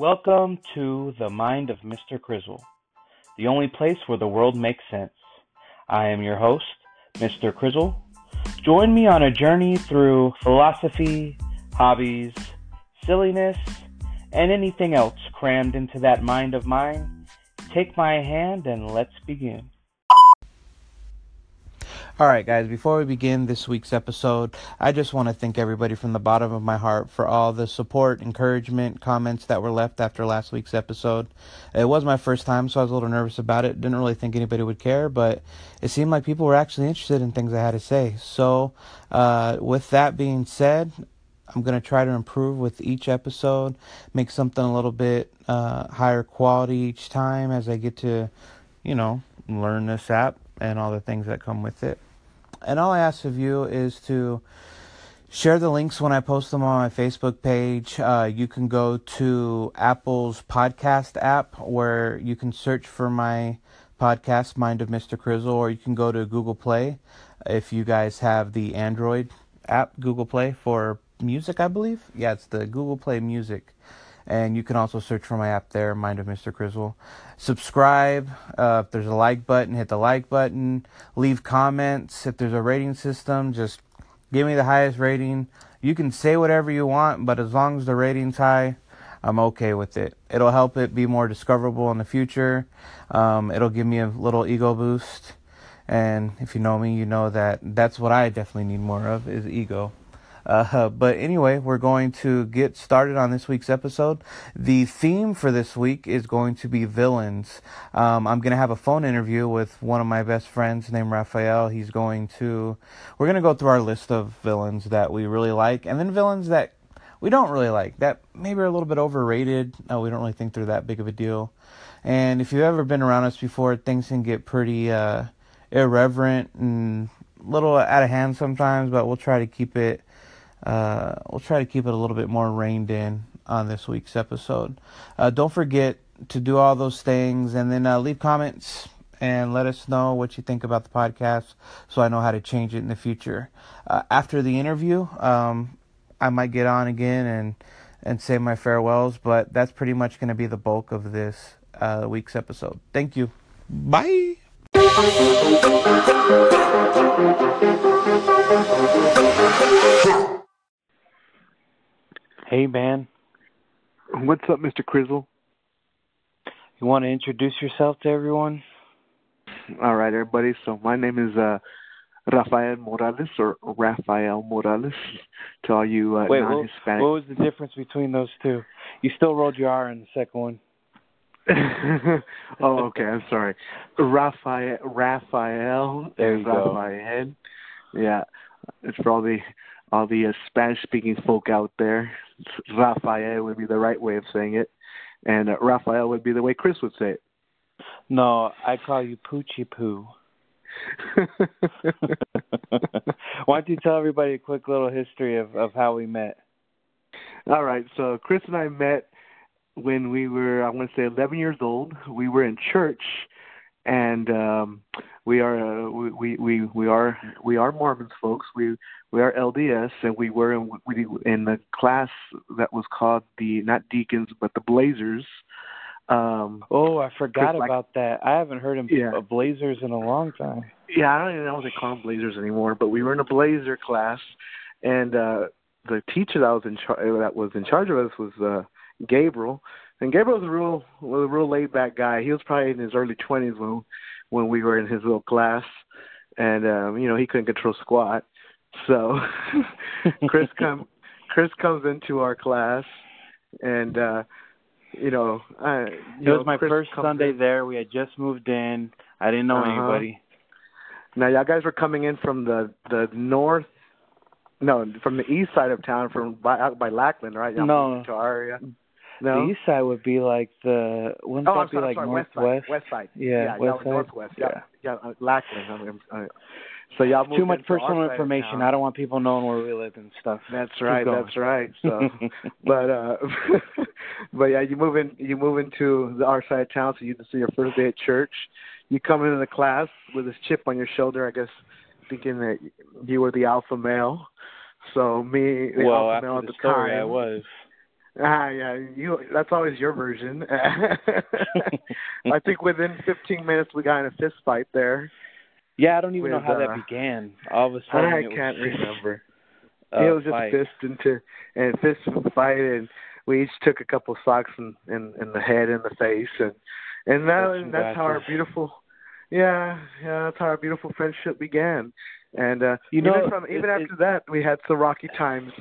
Welcome to the Mind of Mr. Crizzle, the only place where the world makes sense. I am your host, Mr. Crizzle. Join me on a journey through philosophy, hobbies, silliness, and anything else crammed into that mind of mine. Take my hand and let's begin. All right, guys, before we begin this week's episode, I just want to thank everybody from the bottom of my heart for all the support, encouragement, comments that were left after last week's episode. It was my first time, so I was a little nervous about it. Didn't really think anybody would care, but it seemed like people were actually interested in things I had to say. So, uh, with that being said, I'm going to try to improve with each episode, make something a little bit uh, higher quality each time as I get to, you know, learn this app and all the things that come with it. And all I ask of you is to share the links when I post them on my Facebook page. Uh, you can go to Apple's podcast app where you can search for my podcast, Mind of Mr. Crizzle, or you can go to Google Play if you guys have the Android app, Google Play for music, I believe. Yeah, it's the Google Play Music. And you can also search for my app there, Mind of Mr. Crizzle. Subscribe. Uh, if there's a like button, hit the like button. Leave comments. If there's a rating system, just give me the highest rating. You can say whatever you want, but as long as the rating's high, I'm okay with it. It'll help it be more discoverable in the future. Um, it'll give me a little ego boost. And if you know me, you know that that's what I definitely need more of is ego. Uh, but anyway, we're going to get started on this week's episode. The theme for this week is going to be villains. Um, I'm going to have a phone interview with one of my best friends named Raphael. He's going to, we're going to go through our list of villains that we really like and then villains that we don't really like, that maybe are a little bit overrated. No, we don't really think they're that big of a deal. And if you've ever been around us before, things can get pretty uh, irreverent and a little out of hand sometimes, but we'll try to keep it uh, we'll try to keep it a little bit more reined in on this week's episode. Uh, don't forget to do all those things and then uh, leave comments and let us know what you think about the podcast so I know how to change it in the future. Uh, after the interview, um, I might get on again and, and say my farewells, but that's pretty much going to be the bulk of this uh, week's episode. Thank you. Bye. Hey, man. What's up, Mr. Crizzle? You want to introduce yourself to everyone? All right, everybody. So my name is uh, Rafael Morales, or Rafael Morales, to all you uh, Wait, non-Hispanic. What, what was the difference between those two? You still rolled your R in the second one. oh, okay. I'm sorry. Rafael. Rafael. There you Rafael. Go. Yeah, it's for all the uh, Spanish-speaking folk out there. Rafael would be the right way of saying it, and uh, Rafael would be the way Chris would say it. No, I call you Poochie Poo. Why don't you tell everybody a quick little history of, of how we met? All right, so Chris and I met when we were, I want to say, 11 years old. We were in church, and um, we are uh, we, we we are we are Mormons, folks. We we are LDS, and we were in we, in the class that was called the not deacons but the Blazers. Um, oh, I forgot about that. I haven't heard of yeah. Blazers in a long time. Yeah, I don't even know if they call them Blazers anymore. But we were in a Blazer class, and uh, the teacher that was in char- that was in charge of us was uh, Gabriel. And Gabriel was a real was a real laid back guy. He was probably in his early twenties when when we were in his little class, and um, you know he couldn't control squat. So Chris come Chris comes into our class, and uh, you know I, you it was know, my Chris first Sunday in. there. We had just moved in. I didn't know uh-huh. anybody. Now y'all guys were coming in from the the north no, from the east side of town, from by out by Lackland, right? Y'all no, to our area. No, the east side would be like the wouldn't oh, that I'm be sorry, like sorry, northwest? West side. West side. Yeah, yeah west side. northwest. Yeah, yeah, yeah uh, Lackland. I'm, I'm, so y'all too much personal our information. I don't want people knowing where we live and stuff. That's right. That's right. So, but uh, but yeah, you move in. You move into the our side of town, so you just see your first day at church. You come into the class with this chip on your shoulder, I guess, thinking that you were the alpha male. So me, the well, alpha male after at the story, time, I was. Ah, yeah, you. That's always your version. I think within 15 minutes we got in a fist fight there. Yeah, I don't even With, know how uh, that began. All of a sudden, I it can't just remember. it was just fight. fist into and fist fight, and we each took a couple socks in, in in the head and the face, and and that That's and that's how our beautiful, yeah, yeah, that's how our beautiful friendship began. And uh You know, even from even it- after that, we had some rocky times.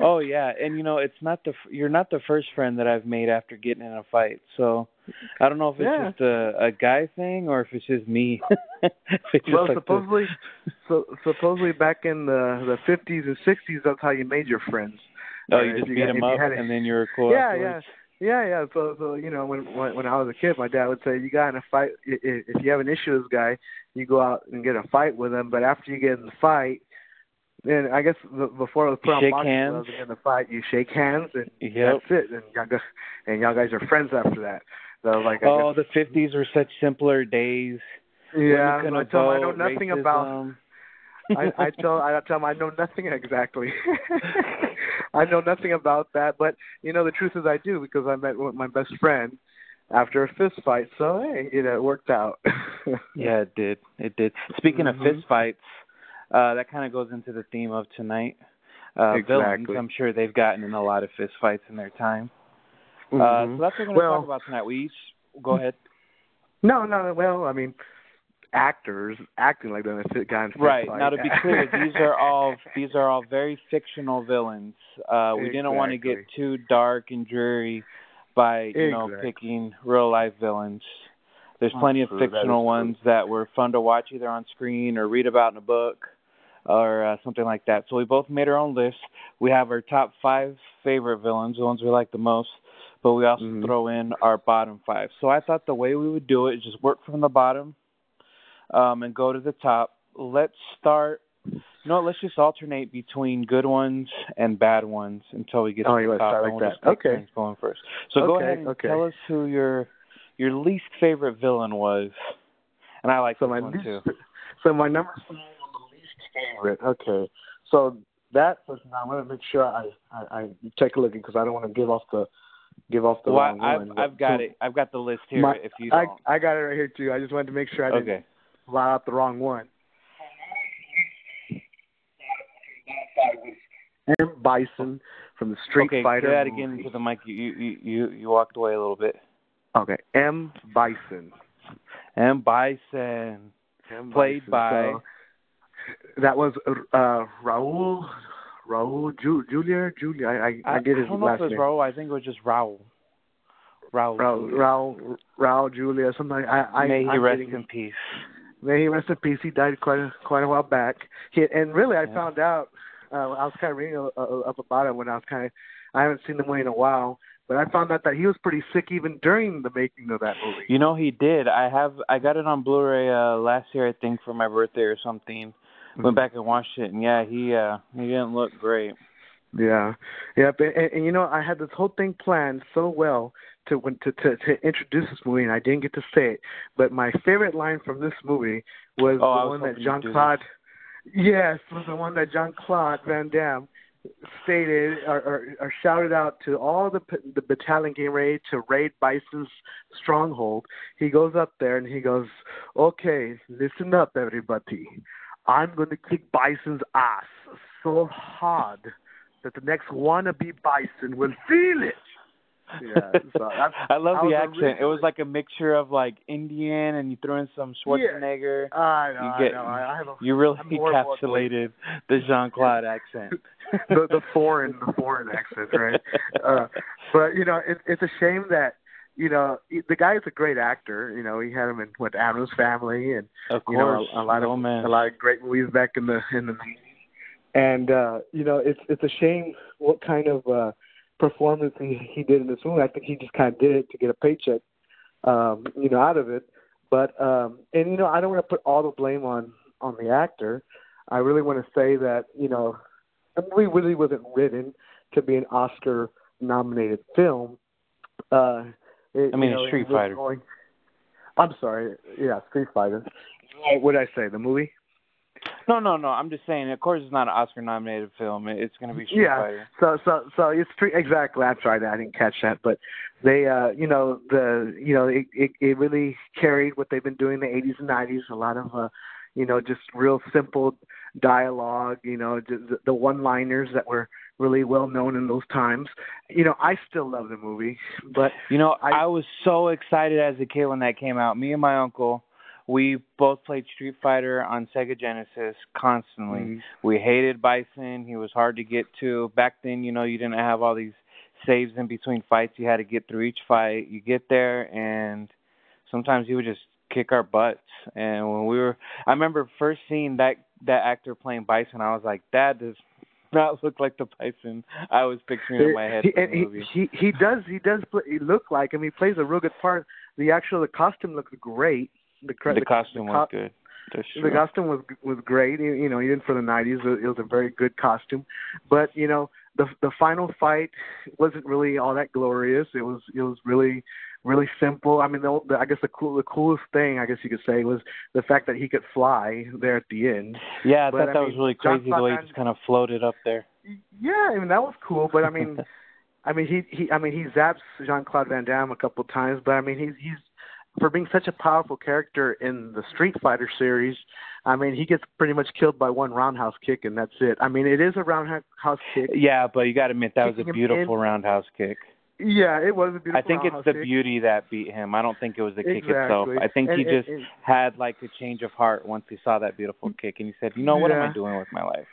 Oh yeah, and you know it's not the f- you're not the first friend that I've made after getting in a fight. So I don't know if it's Yeah. just a a guy thing or if it's just me. If it's just Well, like supposedly, so supposedly back in the the fifties and sixties, that's how you made your friends. oh, Uh, you if just you beat got- him up a- and then you were cool. Yeah, afterwards? Yeah, yeah. So, so you know, when when when I was a kid, my dad would say, "You got in a fight. i- i- If you have an issue with this guy, you go out and get a fight with him. But after you get in the fight, then I guess the, before it was put You on boxing hands. gloves and in the fight, you shake hands, and Yep. that's it. And y'all go, and y'all guys are friends after that. So like, I Oh, guess, the fifties were such simpler days. yeah. I tell I know nothing about. racism. I, I tell I tell them I know nothing exactly. I know nothing about that, but you know the truth is I do because I met my best friend after a fist fight. So hey, you know it worked out. Yeah, it did. It did. Speaking Mhm. of fist fights, uh, that kind of goes into the theme of tonight. Uh, Villains. Exactly. I'm sure they've gotten in a lot of fist fights in their time. Uh, Mhm. so that's what we're going to Well- talk about tonight. We each go ahead. no, no. Well, I mean, actors acting like they're a guy in Right. fight. Now, to be clear, these are all these are all very fictional villains. Uh, we didn't want to get too dark and dreary by you know picking real life villains. There's plenty of that fictional true. ones that were fun to watch either on screen or read about in a book or uh, something like that. So we both made our own list. We have our top five favorite villains, the ones we like the most, but we also Mhm. throw in our bottom five. So I thought the way we would do it is just work from the bottom um, and go to the top. Let's start. You know what? Let's just alternate between good ones and bad ones until we get Oh, to you the top. start like we'll that. Okay. Going first. So go Okay, ahead and okay. tell us who your your least favorite villain was. And I like so this my one too. so my number five on the least favorite. Okay, so that was now. I'm gonna make sure I I, I take a look because I don't want to give off the give off the Well, wrong I've one. I've got it. I've got the list here. My- if you I don't. I got it right here too. I just wanted to make sure I didn't okay. fly out the wrong one. M. Bison from the Street okay, Fighter. say that again movie. to the mic. You you you you walked away a little bit. Okay, M. Bison. M. Bison, M. Bison. played by So, that was uh Raul Raul Ju, Julia Julia. I I, I get his I don't know if it was name. Raul. I think it was just Raul. Raul. Raul Raul Raul Julia. Something. I I May he I'm rest in peace. May he rest in peace. He died quite a quite a while back. He and really, I Yeah. found out. Uh, I was kind of reading uh, up about it when I was kind of. I haven't seen the movie in a while, but I found out that he was pretty sick even during the making of that movie. You know he did. I have. I got it on Blu-ray uh last year, I think, for my birthday or something. Went back and watched it, and yeah, he uh he didn't look great. Yeah, yeah, but, and, and you know, I had this whole thing planned so well to when to, to to introduce this movie, and I didn't get to say it. But my favorite line from this movie was Oh, the was one that Jean Claude. Yes, was the one that Jean Claude Van Damme stated or, or, or shouted out to all the p- the battalion getting ready to raid Bison's stronghold. He goes up there and he goes, "Okay, listen up, everybody. I'm going to kick Bison's ass so hard that the next wannabe Bison will feel it." Yeah, so I love the was accent. It was like a mixture of like Indian, and you threw in some Schwarzenegger. I know, you get- I know. I, I have a, You really I'm encapsulated the Jean Claude accent. the the foreign the foreign accent, right? Uh, but you know, it, it's a shame that you know the guy is a great actor. You know, he had him in what Addams Family and of you know a, a lot of oh, man. a lot of great movies back in the in the And uh, you know, it's it's a shame what kind of uh, performance he he did in this movie. I think he just kind of did it to get a paycheck, um, you know, out of it. But um, and you know, I don't want to put all the blame on on the actor. I really want to say that you know, the movie really wasn't written to be an Oscar nominated film. Uh, it, I mean, you know, it's Street Fighter. Going, I'm sorry, yeah, Street Fighter. What did I say? The movie? No, no, no. I'm just saying. Of course, it's not an Oscar-nominated film. It's going to be Street yeah. Fighter. So, so, so it's Street. Exactly. I'm sorry, I didn't catch that, but they, uh, you know, the, you know, it, it, it really carried what they've been doing in the 80s and 90s. A lot of, uh, you know, just real simple dialogue. You know, just the, the one-liners that were really well known in those times. You know, I still love the movie, but you know, I, I was so excited as a kid when that came out. Me and my uncle, we both played Street Fighter on Sega Genesis constantly. Mm-hmm. We hated Bison. He was hard to get to. Back then, you know, you didn't have all these saves in between fights. You had to get through each fight. You get there and sometimes he would just kick our butts. And when we were I remember first seeing that that actor playing Bison, I was like, that does not look like the Bison I was picturing in my head he, he. He he does he does play, he look like him. He plays a real good part. The actual the costume looks great. The, the, the costume the, was good. That's the costume was was great. You, you know, even for the '90s, it was a very good costume. But you know, the the final fight wasn't really all that glorious. It was it was really really simple. I mean, the, the, I guess the cool the coolest thing I guess you could say was the fact that he could fly there at the end. Yeah, I But, thought I that mean, was really John crazy the way he just kind of floated up there. Yeah, I mean that was cool, but I mean, I mean he he I mean he zaps Jean Claude Van Damme a couple of times, but I mean he's he's for being such a powerful character in the Street Fighter series. I mean he gets pretty much killed by one roundhouse kick and that's it. I mean it is a roundhouse kick. Yeah, but you got to admit that was a beautiful roundhouse kick. Yeah, it was a beautiful. I think it's the kick. beauty that beat him. I don't think it was the kick itself. I think he And- and- just and- had like a change of heart once he saw that beautiful kick, and he said, "You know what am I Yeah. doing with my life?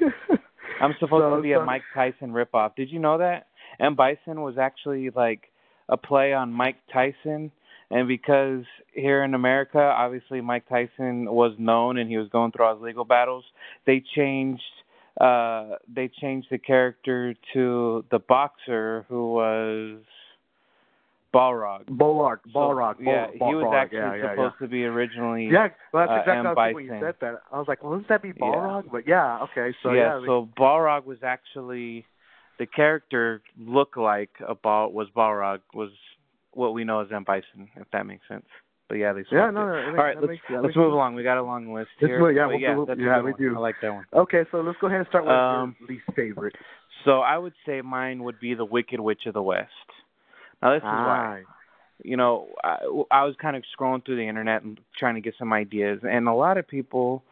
I'm supposed So- to be so- a uh, Mike Tyson ripoff. Did you know that? And Bison was actually like a play on Mike Tyson, and because here in America, obviously Mike Tyson was known and he was going through all his legal battles, they changed uh they changed the character to the boxer who was Balrog. Balrog, So, Balrog, yeah, Bal- he was actually yeah, yeah, supposed to be originally Yeah, well, that's uh, exactly M. what I was thinking when you said that. I was like, well, wouldn't that be Yeah. Balrog? But yeah, okay, so yeah, yeah, they- so Balrog was actually the character looked like a ball was Balrog was what we know as M Bison, if that makes sense. But yeah, they yeah, no, no, All right, let's makes- yeah, let's move along. We got a long list here. move- yeah, we'll- yeah, we'll- yeah, we one. do. I like that one. Okay, so let's go ahead and start with Um, your least favorite. So I would say mine would be the Wicked Witch of the West. Now this is why. Ah, you know, I, I was kind of scrolling through the internet and trying to get some ideas, and a lot of people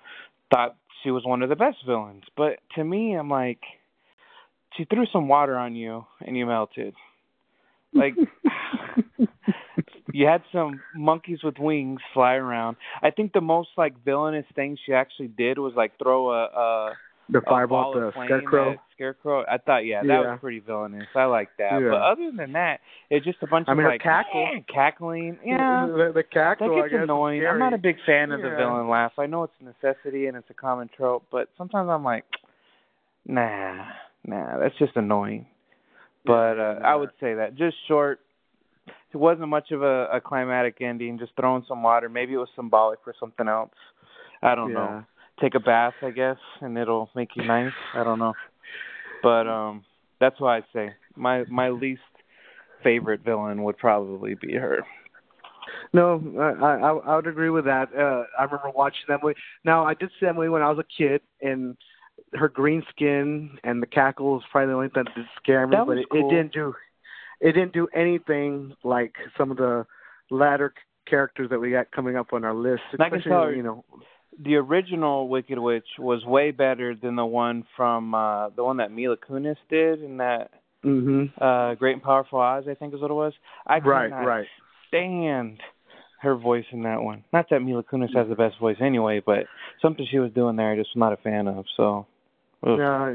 thought she was one of the best villains. But to me, I'm like, she threw some water on you and you melted. Like, you had some monkeys with wings fly around. I think the most like villainous thing she actually did was like throw a, a the fireball, ball the scarecrow. Scarecrow. I thought, yeah, that Yeah. was pretty villainous. I like that. Yeah. But other than that, it's just a bunch I of mean, her like cackle. "Eh," cackling. Yeah, the, the cackle. that I gets annoying. I'm not a big fan of the villain laugh. I know it's a necessity and it's a common trope, but sometimes I'm like, nah, nah, that's just annoying. But uh, I would say that just short. It wasn't much of a, a climatic ending. Just throwing some water. Maybe it was symbolic for something else. I don't know take a bath, I guess, and it'll make you nice. I don't know, but um, that's why I say my my least favorite villain would probably be her. No, I, I I would agree with that. Uh, I remember watching that movie. Now I did see that movie when I was a kid, and her green skin and the cackle was probably the only thing that did scare me, but it, cool. it didn't do it didn't do anything like some of the latter characters that we got coming up on our list. And I can Especially, tell you know, The original Wicked Witch was way better than the one from uh the one that Mila Kunis did in that hmm uh Great and Powerful Oz, I think is what it was. I Right, cannot right. stand her voice in that one. Not that Mila Kunis has the best voice anyway, but something she was doing there I just not a fan of. So ugh. Yeah,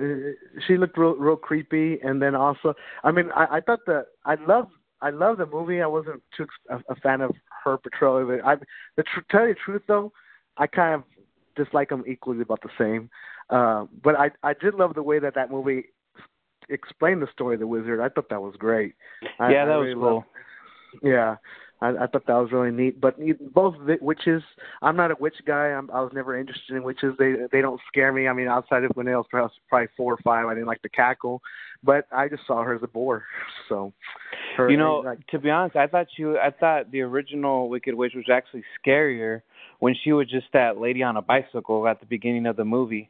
she looked real, real creepy, and then also, I mean, I, I thought that I love, I love the movie. I wasn't too a, a fan of her portrayal of it. I, the tr- tell you the truth though, I kind of dislike them equally about the same. Uh, but I, I did love the way that that movie explained the story of the wizard. I thought that was great. I, yeah, I that was really cool. loved- yeah, I, I thought that was really neat. But both the witches, I'm not a witch guy. I'm, I was never interested in witches. They they don't scare me. I mean, outside of when I was probably four or five, I didn't like the cackle, but I just saw her as a bore. So, Her, you know, like, to be honest, I thought you, I thought the original Wicked Witch was actually scarier when she was just that lady on a bicycle at the beginning of the movie,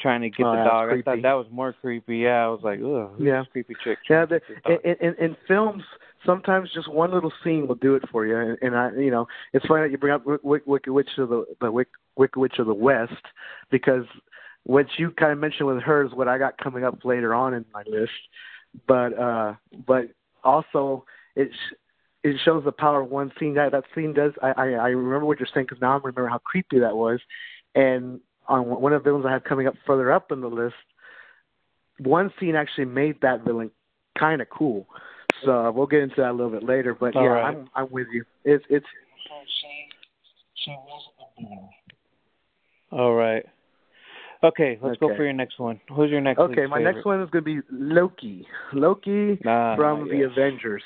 trying to get Oh, the dog. I thought that was more creepy. Yeah, I was like, ugh, Yeah. creepy chick. Yeah, the, get this dog? in, in, in films, sometimes just one little scene will do it for you. And, and I, you know, it's funny that you bring up Wick- Wick- Wicked Witch of the the Wick, Wicked Witch of the West, because what you kind of mentioned with her is what I got coming up later on in my list. But uh, but also it sh- it shows the power of one scene. That that scene does. I I, I remember what you're saying because now I remember how creepy that was. And on one of the villains I have coming up further up in the list, one scene actually made that villain kind of cool. So we'll get into that a little bit later. But All yeah, right. I'm I'm with you. It's it's All right. Okay, let's go for your next one. Who's your next? okay. My favorite? next one is going to be Loki. Loki Ah, from the. Avengers.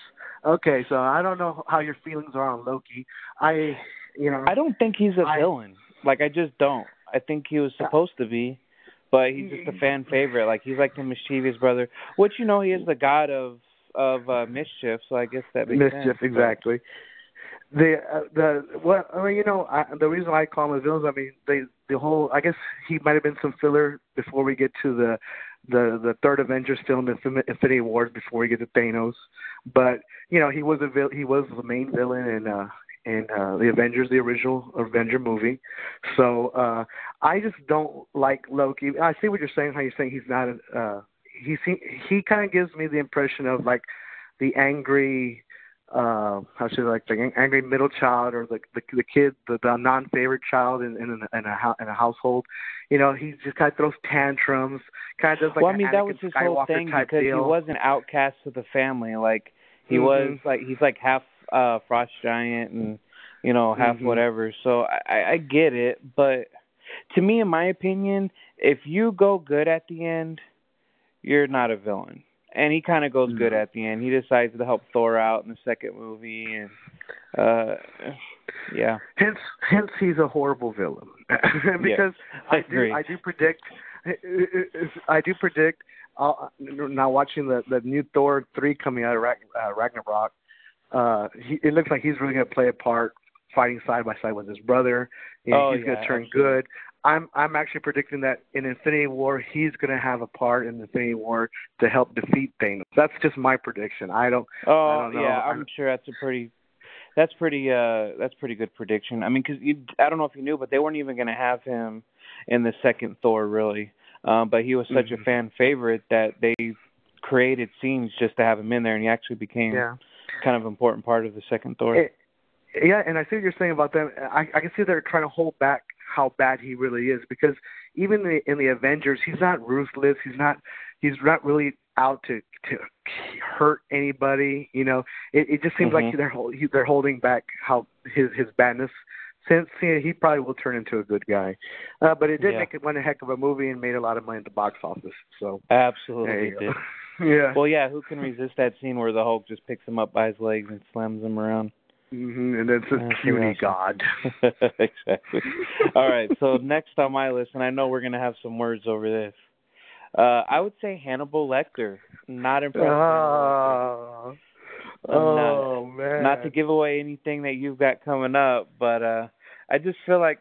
Okay, so I don't know how your feelings are on Loki. I you know I don't think he's a I- villain. Like I just don't. I think he was supposed to be, but he's just a fan favorite. Like he's like the mischievous brother, which you know he is the god of of uh, mischief. So I guess that makes mischief sense. but- exactly. The uh, the well, I mean, you know, I, the reason I call him a villain, is I mean, they the whole. I guess he might have been some filler before we get to the the the third Avengers film, Infin- Infinity Wars, before we get to Thanos. But you know, he was a vil- he was the main villain in uh in uh the Avengers, the original Avenger movie. So uh I just don't like Loki. I see what you're saying. How you're saying he's not. a- Uh, he se- he kind of gives me the impression of like the angry uh how should I like the angry middle child or the the, the kid the, the non favorite child in in a, in a in a household you know he just kind of throws tantrums kind of does like well, I an mean, that was his Skywalker whole thing because deal. he was an outcast of the family. Like he Mhm. was like he's like half uh frost giant and you know half Mhm. whatever. So I, I I get it, but to me, in my opinion, if you go good at the end, you're not a villain. And he kind of goes good at the end. He decides to help Thor out in the second movie, and uh, yeah, hence hence he's a horrible villain because I I agree. do I do predict I do predict uh, now watching the the new Thor three coming out of uh, Ragnarok uh he, it looks like he's really going to play a part fighting side by side with his brother You know, Oh, he's going to turn absolutely. good I'm I'm actually predicting that in Infinity War he's going to have a part in Infinity War to help defeat Thanos that's just my prediction I don't Oh don't know. yeah, I- I'm sure that's a pretty that's pretty uh that's pretty good prediction. I mean, because you I don't know if you knew, but they weren't even going to have him in the second Thor really. Um, but he was such Mhm. a fan favorite that they created scenes just to have him in there, and he actually became yeah kind of an important part of the second Thor. It- yeah, and I see what you're saying about them. I, I can see they're trying to hold back how bad he really is because even in the, in the Avengers, he's not ruthless. He's not. He's not really out to to hurt anybody. You know, it, it just seems Mhm. like they're he- they're holding back how his his badness. Since he, he probably will turn into a good guy, uh, but it did Yeah. make it one heck of a movie and made a lot of money at the box office. So Absolutely it did. yeah. Well, yeah, who can resist that scene where the Hulk just picks him up by his legs and slams him around? Hmm And then a That's puny awesome. god. exactly. All right. So next on my list, and I know we're gonna have some words over this. Uh, I would say Hannibal Lecter. Not impressed. Lecter. Oh, oh man! Not to give away anything that you've got coming up, but uh, I just feel like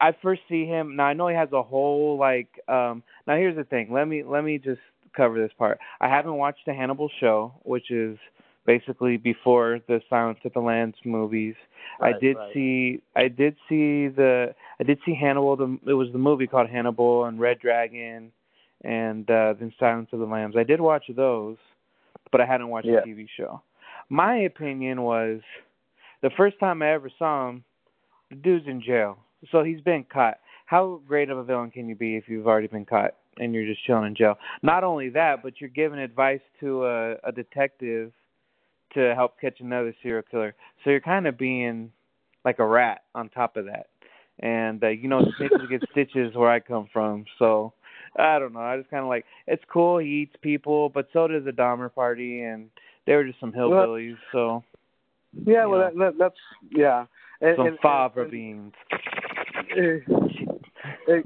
I first see him. Now I know he has a whole like. um Now here's the thing. Let me let me just cover this part. I haven't watched the Hannibal show, which is basically before the Silence of the Lambs movies. I did right. see I did see the I did see Hannibal the it was the movie called Hannibal and Red Dragon and uh then Silence of the Lambs. I did watch those, but I hadn't watched Yeah. the TV show. My opinion was the first time I ever saw him, the dude's in jail. So he's been caught. How great of a villain can you be if you've already been caught and you're just chilling in jail? Not only that, but you're giving advice to a, a detective to help catch another serial killer. So you're kind of being like a rat on top of that. And uh, you know, snitches get stitches where I come from. So I don't know. I just kind of like it's cool. He eats people, but so does the Dahmer party, and they were just some hillbillies. So yeah, well, that, that, that's yeah. And, some and, fava and- beans. and-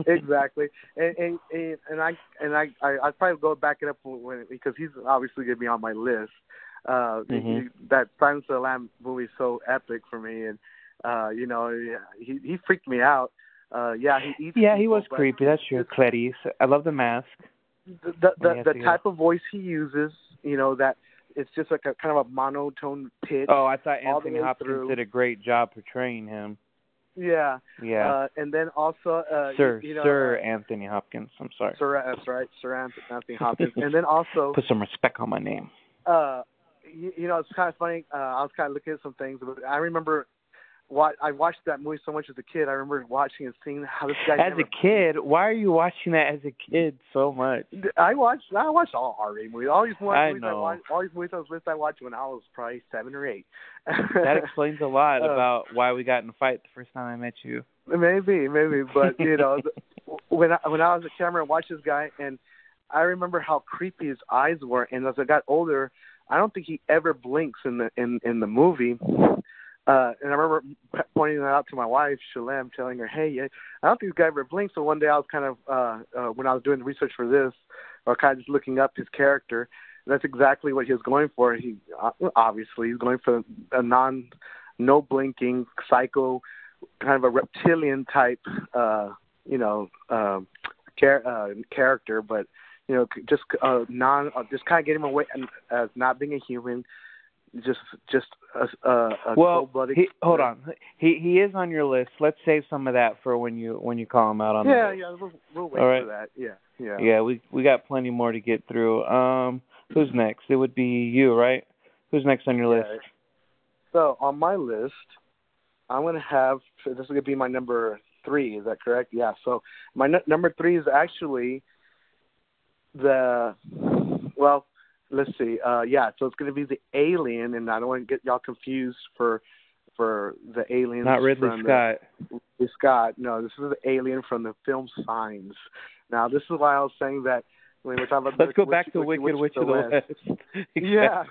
exactly, and, and and I and I I I'd probably go back it up when because he's obviously gonna be on my list. Uh, mm-hmm. he, that Silence of the Lamb movie is so epic for me, and uh, you know, he he freaked me out. Uh, yeah, he eats. Yeah, he was creepy. That's true, Clarice. I love the mask. The the the, the type of voice he uses, you know, that it's just like a kind of a monotone pitch. Oh, I thought Anthony Hopkins through. did a great job portraying him. Yeah. Yeah. Uh, and then also, uh, Sir, you know, Sir uh, Anthony Hopkins. I'm sorry. Sir, that's right, Sir Anthony Hopkins. and then also, put some respect on my name. Uh, you, you know, it's kind of funny. Uh, I was kind of looking at some things, but I remember what I watched that movie so much as a kid. I remember watching and seeing how this guy. As never, a kid, why are you watching that as a kid so much? I watched. I watched all R-rated movies. All these movies I, know. I watched, all these movies on this list I watched when I was probably seven or eight. that explains a lot uh, about why we got in a fight the first time I met you. Maybe, maybe, but you know, when I, when I was a camera and watched this guy, and I remember how creepy his eyes were, and as I got older, I don't think he ever blinks in the in in the movie. Uh, and I remember pointing that out to my wife, Shalem, telling her, "Hey, I don't think this guy ever blinks." So one day I was kind of, uh, uh, when I was doing the research for this, or kind of just looking up his character, that's exactly what he was going for. He uh, obviously he's going for a non, no blinking, psycho, kind of a reptilian type, uh, you know, uh, char- uh, character, but you know, just uh, non, uh, just kind of get him away as not being a human, just just a, a, a well, he, hold on. He he is on your list. Let's save some of that for when you when you call him out on yeah, the Yeah, we'll, we'll wait All right. for that. Yeah, yeah. Yeah, we we got plenty more to get through. Um, who's next? It would be you, right? Who's next on your yeah. list? So on my list, I'm gonna have this is gonna be my number three. Is that correct? Yeah. So my n- number three is actually the well let's see uh yeah so it's going to be the alien and i don't want to get y'all confused for for the aliens not ridley from scott. The, ridley scott. No this is the alien from the film signs. Now this is why i was saying that when we're talking about let's the, go back Witch, to wicked Witch, witch of the west, west. exactly. yeah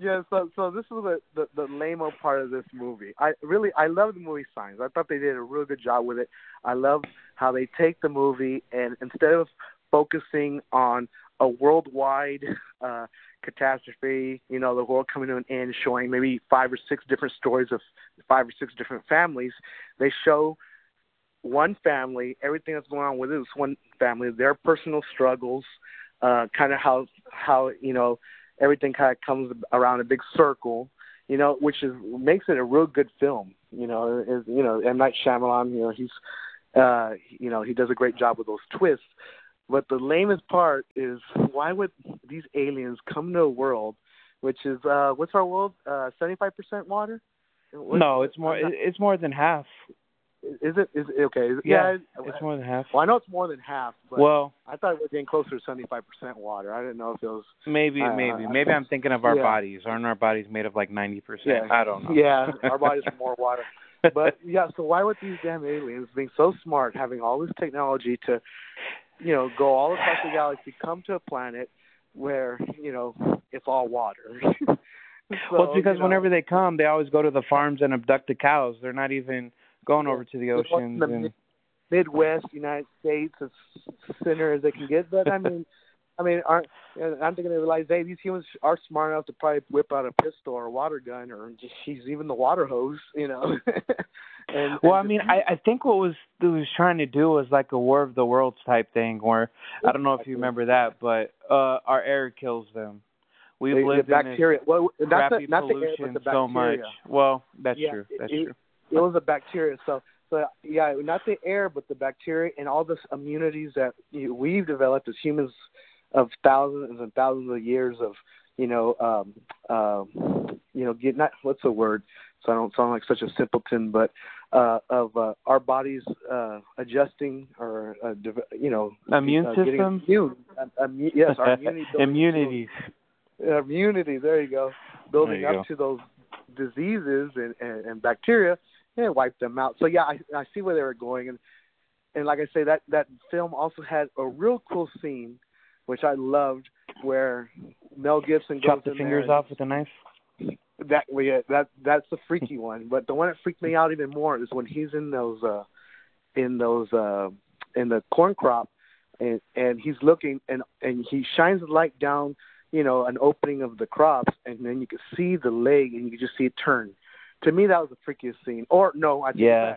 yeah so so this is the the, the lame part of this movie. I really i love the movie signs. I thought they did a really good job with it. I love how they take the movie and instead of focusing on a worldwide uh, catastrophe, you know, the world coming to an end, showing maybe five or six different stories of five or six different families. They show one family, everything that's going on with this one family, their personal struggles, uh, kind of how how you know everything kind of comes around a big circle, you know, which is makes it a real good film. You know, is you know M Night Shyamalan, you know, he's uh, you know he does a great job with those twists. But the lamest part is why would these aliens come to a world which is uh what's our world? Uh seventy five percent water? No, it's more not, it's more than half. Is it is it, okay, is yeah, yeah, it's more than half. Well I know it's more than half, but well I thought it was getting closer to seventy five percent water. I didn't know if it was maybe uh, maybe. Maybe I'm thinking of our yeah. bodies. Aren't our bodies made of like ninety percent? Yeah. I don't know. Yeah, our bodies are more water. But yeah, so why would these damn aliens being so smart, having all this technology to you know, go all across the galaxy, come to a planet where you know it's all water. so, well, it's because you know, whenever they come, they always go to the farms and abduct the cows. They're not even going over to the oceans. The and... Midwest United States, as center as they can get. But I mean, I mean, aren't I'm thinking they realize, hey, these humans are smart enough to probably whip out a pistol or a water gun or just she's even the water hose, you know. and, well, and I mean, I, I think what was it was trying to do was like a War of the Worlds type thing, where I don't know if you remember that, but uh our air kills them. We've the, lived the bacteria. in well, not the, not the air, pollution the so much. Well, that's yeah, true. That's it, true. It was a bacteria. So, so yeah, not the air, but the bacteria and all this immunities that you, we've developed as humans of thousands and thousands of years of you know um uh, you know get not what's the word? So I don't sound like such a simpleton but uh of uh, our bodies uh adjusting or uh, you know immune uh, system? immune, uh, immu- yes our immunity immunity. Immunity there you go. Building you up go. to those diseases and, and and bacteria and wipe them out. So yeah I I see where they were going. And and like I say that that film also had a real cool scene which I loved, where Mel Gibson chop goes the fingers off with a knife. That well, yeah, that that's the freaky one. But the one that freaked me out even more is when he's in those uh in those uh in the corn crop, and and he's looking and and he shines the light down, you know, an opening of the crops, and then you can see the leg, and you can just see it turn. To me, that was the freakiest scene. Or no, I think Yeah.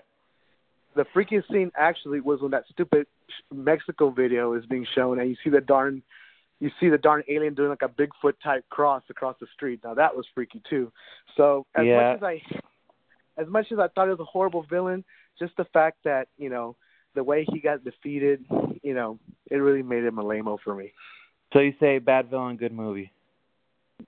The freakiest scene actually was when that stupid Mexico video is being shown, and you see the darn, you see the darn alien doing like a Bigfoot type cross across the street. Now that was freaky too. So as Yeah. much as I, as much as I thought it was a horrible villain, just the fact that you know the way he got defeated, you know, it really made him a lameo for me. So you say bad villain, good movie.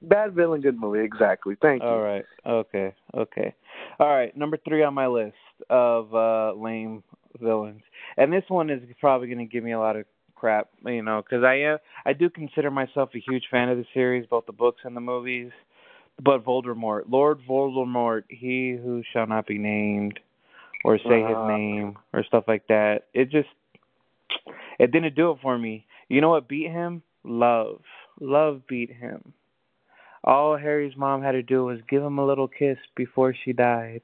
Bad villain, good movie. Exactly. Thank you. All right. Okay. Okay. All right. Number three on my list of uh lame villains, and this one is probably going to give me a lot of crap, you know, because I am I do consider myself a huge fan of the series, both the books and the movies. But Voldemort, Lord Voldemort, he who shall not be named, or say his Uh-huh. name, or stuff like that. It just it didn't do it for me. You know what beat him? Love. Love beat him. All Harry's mom had to do was give him a little kiss before she died,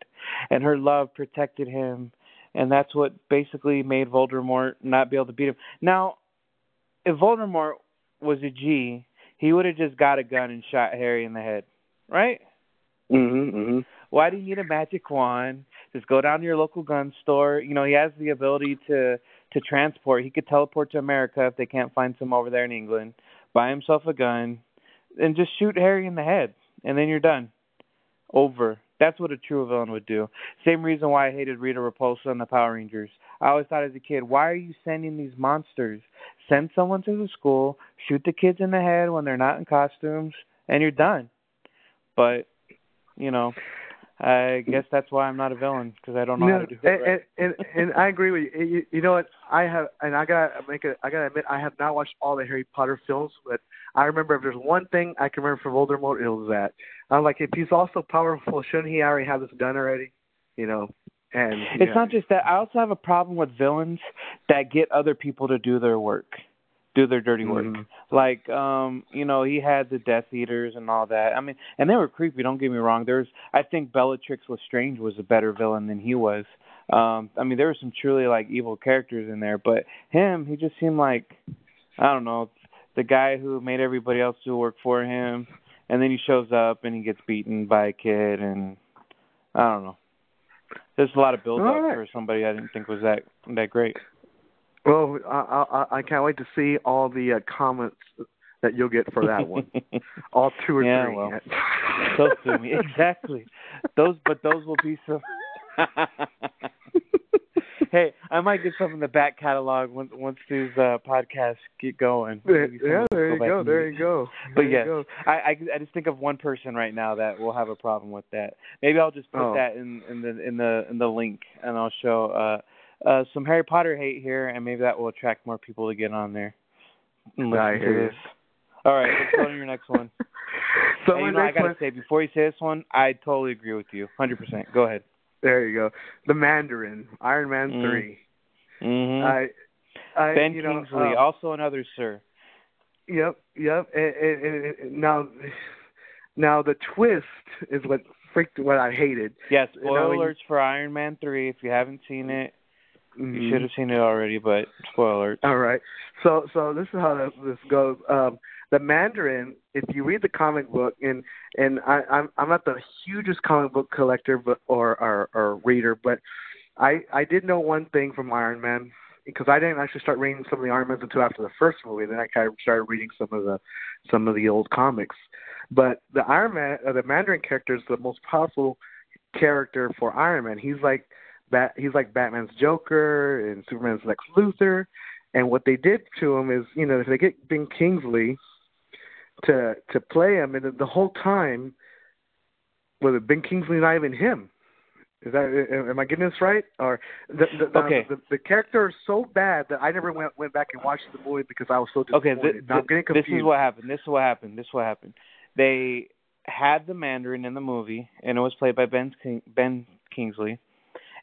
and her love protected him, and that's what basically made Voldemort not be able to beat him. Now, if Voldemort was a G, he would have just got a gun and shot Harry in the head, right? Mhm. Mhm. Why do you need a magic wand? Just go down to your local gun store. You know, he has the ability to to transport. He could teleport to America if they can't find some over there in England. Buy himself a gun and just shoot Harry in the head, and then you're done. Over. That's what a true villain would do. Same reason why I hated Rita Repulsa and the Power Rangers. I always thought as a kid, why are you sending these monsters? Send someone to the school, shoot the kids in the head when they're not in costumes, and you're done. But you know, I guess that's why I'm not a villain because I don't know how to do it. and, right. and, and and I agree with you. you. You know what? I have, and I gotta make it. I gotta admit, I have not watched all the Harry Potter films, but I remember if there's one thing I can remember from Voldemort, it was that. I'm like, if he's also powerful, shouldn't he already have this done already? You know, and you It's know, not just that. I also have a problem with villains that get other people to do their work, do their dirty work. Mhm. Like, um, you know, he had the Death Eaters and all that. I mean, and they were creepy. Don't get me wrong. There's, I think Bellatrix Lestrange was a better villain than he was. Um, I mean, there were some truly like evil characters in there, but him, he just seemed like, I don't know, the guy who made everybody else do work for him, and then he shows up and he gets beaten by a kid, and I don't know. There's a lot of build up right. for somebody I didn't think was that that great. Well, I, I I can't wait to see all the uh, comments that you'll get for that one. all two or Yeah, three. well, so sue me exactly. Those, but those will be some. hey, I might get some in the back catalog once once these uh podcasts get going. yeah, Maybe someone will there you go. There you go. But There yes, go. I, I I just think of one person right now that will have a problem with that. Maybe I'll just put Oh. that in in the in the in the link, and I'll show uh uh some Harry Potter hate here, and maybe that will attract more people to get on there. And I hear this. All right, let's go to your next one. So my you know, I gotta one, say before you say this one, I totally agree with you, hundred percent. Go ahead. there you go. The Mandarin, Iron Man Mm. three. hmm I, I, ben you know, Kingsley, uh, also another sir. Yep, yep. And, and, and, and now, now the twist is what freaked what I hated. Yes, you know, for Iron Man three. If you haven't seen it, you Mhm. should have seen it already. But spoiler. All right. So so this is how this, this goes. Um, the Mandarin, if you read the comic book, and and I, I'm I'm not the hugest comic book collector, but or or, or reader, but I I did know one thing from Iron Man because I didn't actually start reading some of the Iron Mans until after the first movie. Then I kind of started reading some of the some of the old comics. But the Iron Man, uh, the Mandarin character is the most powerful character for Iron Man. He's like Bat, he's like Batman's Joker and Superman's Lex Luthor. And what they did to him is, you know, if they get Ben Kingsley to to play him, and the, the whole time, was it Ben Kingsley not even him? Is that am I getting this right? Or the the, the, Okay. the, the character is so bad that I never went went back and watched the movie because I was so Okay, disappointed. th- I'm getting confused. this is what happened. This is what happened. This is what happened. They had the Mandarin in the movie, and it was played by Ben King- Ben Kingsley.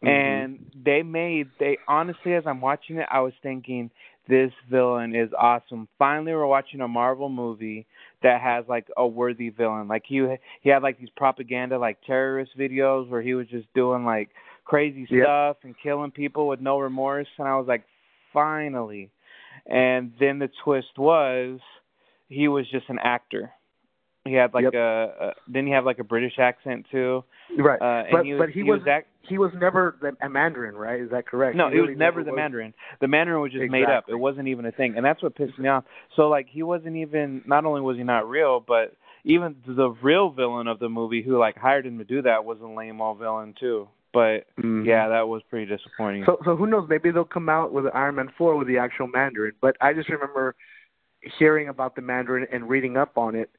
Mhm. And they made they honestly, as I'm watching it, I was thinking this villain is awesome. Finally, we're watching a Marvel movie that has like a worthy villain. Like he he had like these propaganda like terrorist videos where he was just doing like crazy Yep. stuff and killing people with no remorse. And I was like, finally. And then the twist was he was just an actor. He had like Yep. a, a didn't he have like a British accent too? Right. Uh, and but he was, but he, was was act- he was never the, a Mandarin, right? Is that correct? no, He it was never the was. Mandarin. The Mandarin was just made up. It wasn't even a thing, and that's what pissed me off. So like he wasn't even. Not only was he not real, but even the real villain of the movie, who like hired him to do that, was a lame old villain too. But Mhm. yeah, that was pretty disappointing. So so who knows? Maybe they'll come out with Iron Man four with the actual Mandarin. But I just remember hearing about the Mandarin and reading up on it,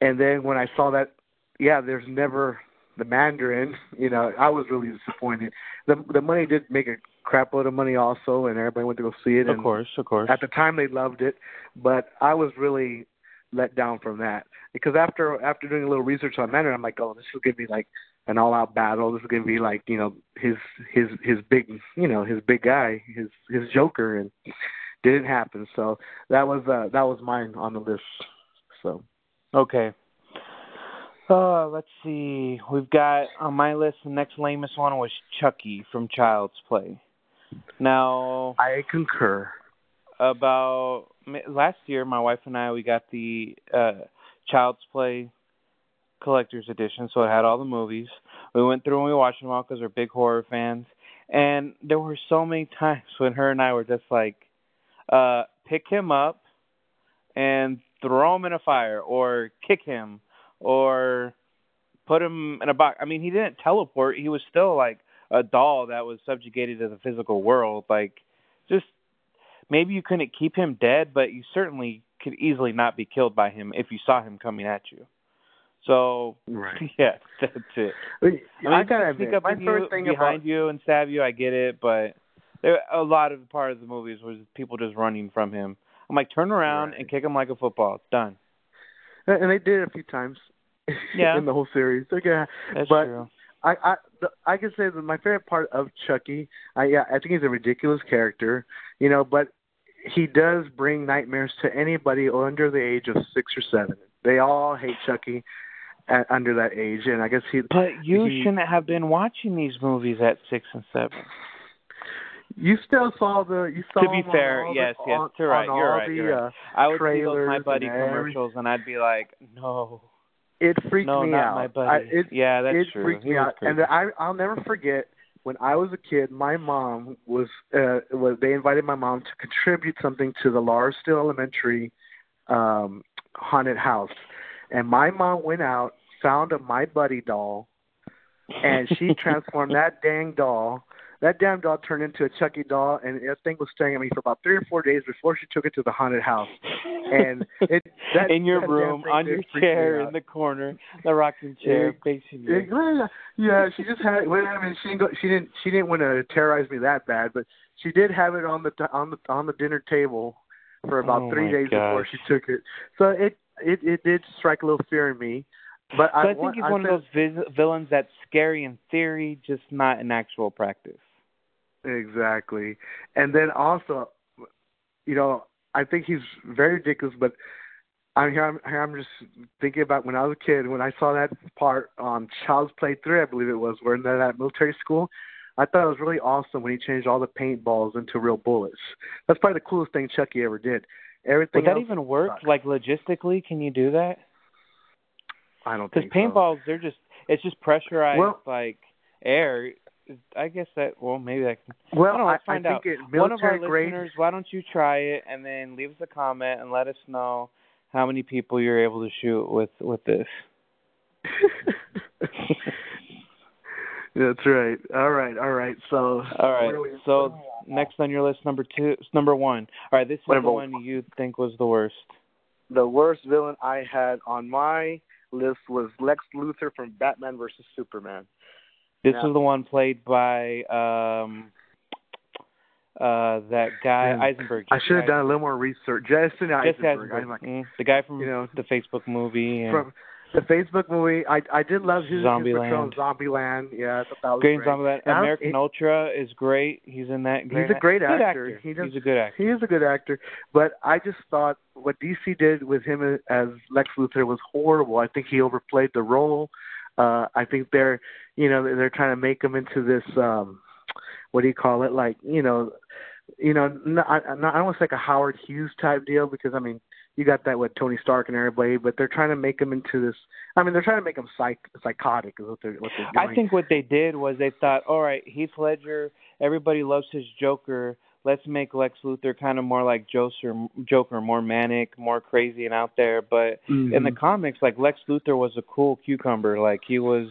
and then when I saw that, yeah, there's never the Mandarin. You know, I was really disappointed. The the money did make a crap load of money also, and everybody went to go see it. of course, of course. At the time, they loved it, but I was really let down from that because after after doing a little research on Mandarin, I'm like, oh, this is gonna be like an all-out battle. This is gonna be like you know his his his big you know his big guy, his his Joker, and didn't happen. So that was uh that was mine on the list. So Okay. Uh, let's see. We've got on my list the next lamest one was Chucky from Child's Play. Now, I concur. about last year, my wife and I we got the uh Child's Play collector's edition, so it had all the movies. We went through and we watched them all because we're big horror fans. And there were so many times when her and I were just like, uh, pick him up and throw him in a fire, or kick him, or put him in a box. I mean, he didn't teleport. He was still like a doll that was subjugated to the physical world. Like, just maybe you couldn't keep him dead, but you certainly could easily not be killed by him if you saw him coming at you. So Right. yeah, that's it. I, mean, I gotta sneak admit, up my first you, thing behind about you and stab you, I get it, but there a lot of part of the movies was people just running from him. I'm like, turn around Right. and kick him like a football. It's done. and they did it a few times. Yeah. in the whole series. Okay. That's But- true. I I the, I can say that my favorite part of Chucky, I yeah, I think he's a ridiculous character, you know, but he does bring nightmares to anybody under the age of six or seven. They all hate Chucky at, under that age, and I guess he. But you he- shouldn't have been watching these movies at six and seven. You still saw the. You saw To be fair, all yes, the, yes, on, you're right, you're all right, the, you're right. Uh, I would see those My Buddy every- commercials, and I'd be like, no, it freaked no, me not out. My Buddy. I, it, yeah, that's it true. freaked He me out, crazy. and I I'll never forget when I was a kid. My mom was uh was they invited my mom to contribute something to the Laura Steele Elementary um haunted house, and my mom went out found a My Buddy doll, and she transformed that dang doll. That damn doll turned into a Chucky doll, and that thing was staring at me for about three or four days before she took it to the haunted house. And it that, in your that room, on your chair, in the corner, the rocking chair, facing you. Yeah, yeah, she just had. Well, I mean, she didn't. Go, she didn't. She didn't want to terrorize me that bad, but she did have it on the on the on the dinner table for about Oh, three days before she took it. So it it it did strike a little fear in me. But So I, I, think he's I one of those vis- villains that's scary in theory, just not in actual practice. Exactly. And then also, you know, I think he's very ridiculous, but I'm here. I'm, here I'm just thinking about when I was a kid, when I saw that part on Child's Play 3, I believe it was, where in that military school. I thought it was really awesome when he changed all the paintballs into real bullets. That's probably the coolest thing Chucky ever did. Everything Would that even work? sucks. Like logistically, can you do that? I don't Because think so. paintballs, they're just it's just pressurized Well- like air. I guess that well maybe that can. Well, I know, I, find I out. it One of our grade. listeners, why don't you try it and then leave us a comment and let us know how many people you're able to shoot with with this. That's right. All right. All right. So. All right. where do we- So next on your list, number two, number one. All right, this is Number the one you think was the worst. the worst villain I had on my list was Lex Luthor from Batman versus Superman. This Yeah. was the one played by um uh that guy Man, Eisenberg. I should have done a little more research. Jason Jesse Eisenberg. Eisenberg. Like, Mm, the guy from you know, the Facebook movie. And from the Facebook movie, I I did love his, his portrayal of Zombieland. Zombieland. Yeah, that Great great. example of. And I- American it- Ultra is great. He's in that. He's a great good actor. He does- He's a good actor. He is a good actor, but I just thought what DC did with him as Lex Luthor was horrible. I think he overplayed the role. Uh I think they're, you know, they're trying to make him into this um what do you call it? Like, you know, you know, not, I, I don't want to say like a Howard Hughes type deal because I mean, you got that with Tony Stark and everybody, but they're trying to make him into this. I mean, they're trying to make him psych psychotic is what they're what they're doing. I think what they did was they thought, all right, Heath Ledger, everybody loves his Joker. Let's make Lex Luthor kind of more like Joker, Joker, more manic, more crazy and out there. But mm-hmm. in the comics, like Lex Luthor was a cool cucumber. Like he was,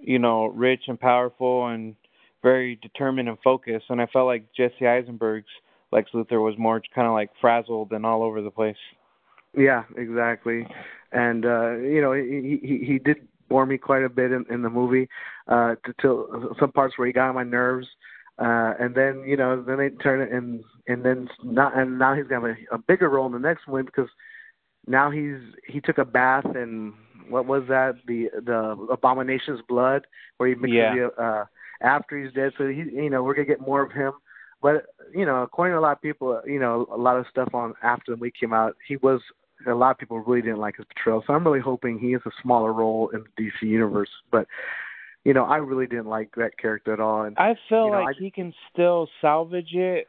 you know, rich and powerful and very determined and focused. And I felt like Jesse Eisenberg's Lex Luthor was more kind of like frazzled and all over the place. Yeah, exactly. And uh, you know, he he he did bore me quite a bit in, in the movie, uh, to, to some parts where he got on my nerves. Uh, and then you know, then they turn it and and then not and now he's gonna have a, a bigger role in the next one because now he's he took a bath in what was that the the abomination's blood where he mixes yeah. the uh after he's dead. So he, you know, we're gonna get more of him. But you know, according to a lot of people, you know, a lot of stuff on after the movie came out, he was a lot of people really didn't like his portrayal. So I'm really hoping he has a smaller role in the DC universe. But you know, I really didn't like that character at all. And I feel you know, like I, he can still salvage it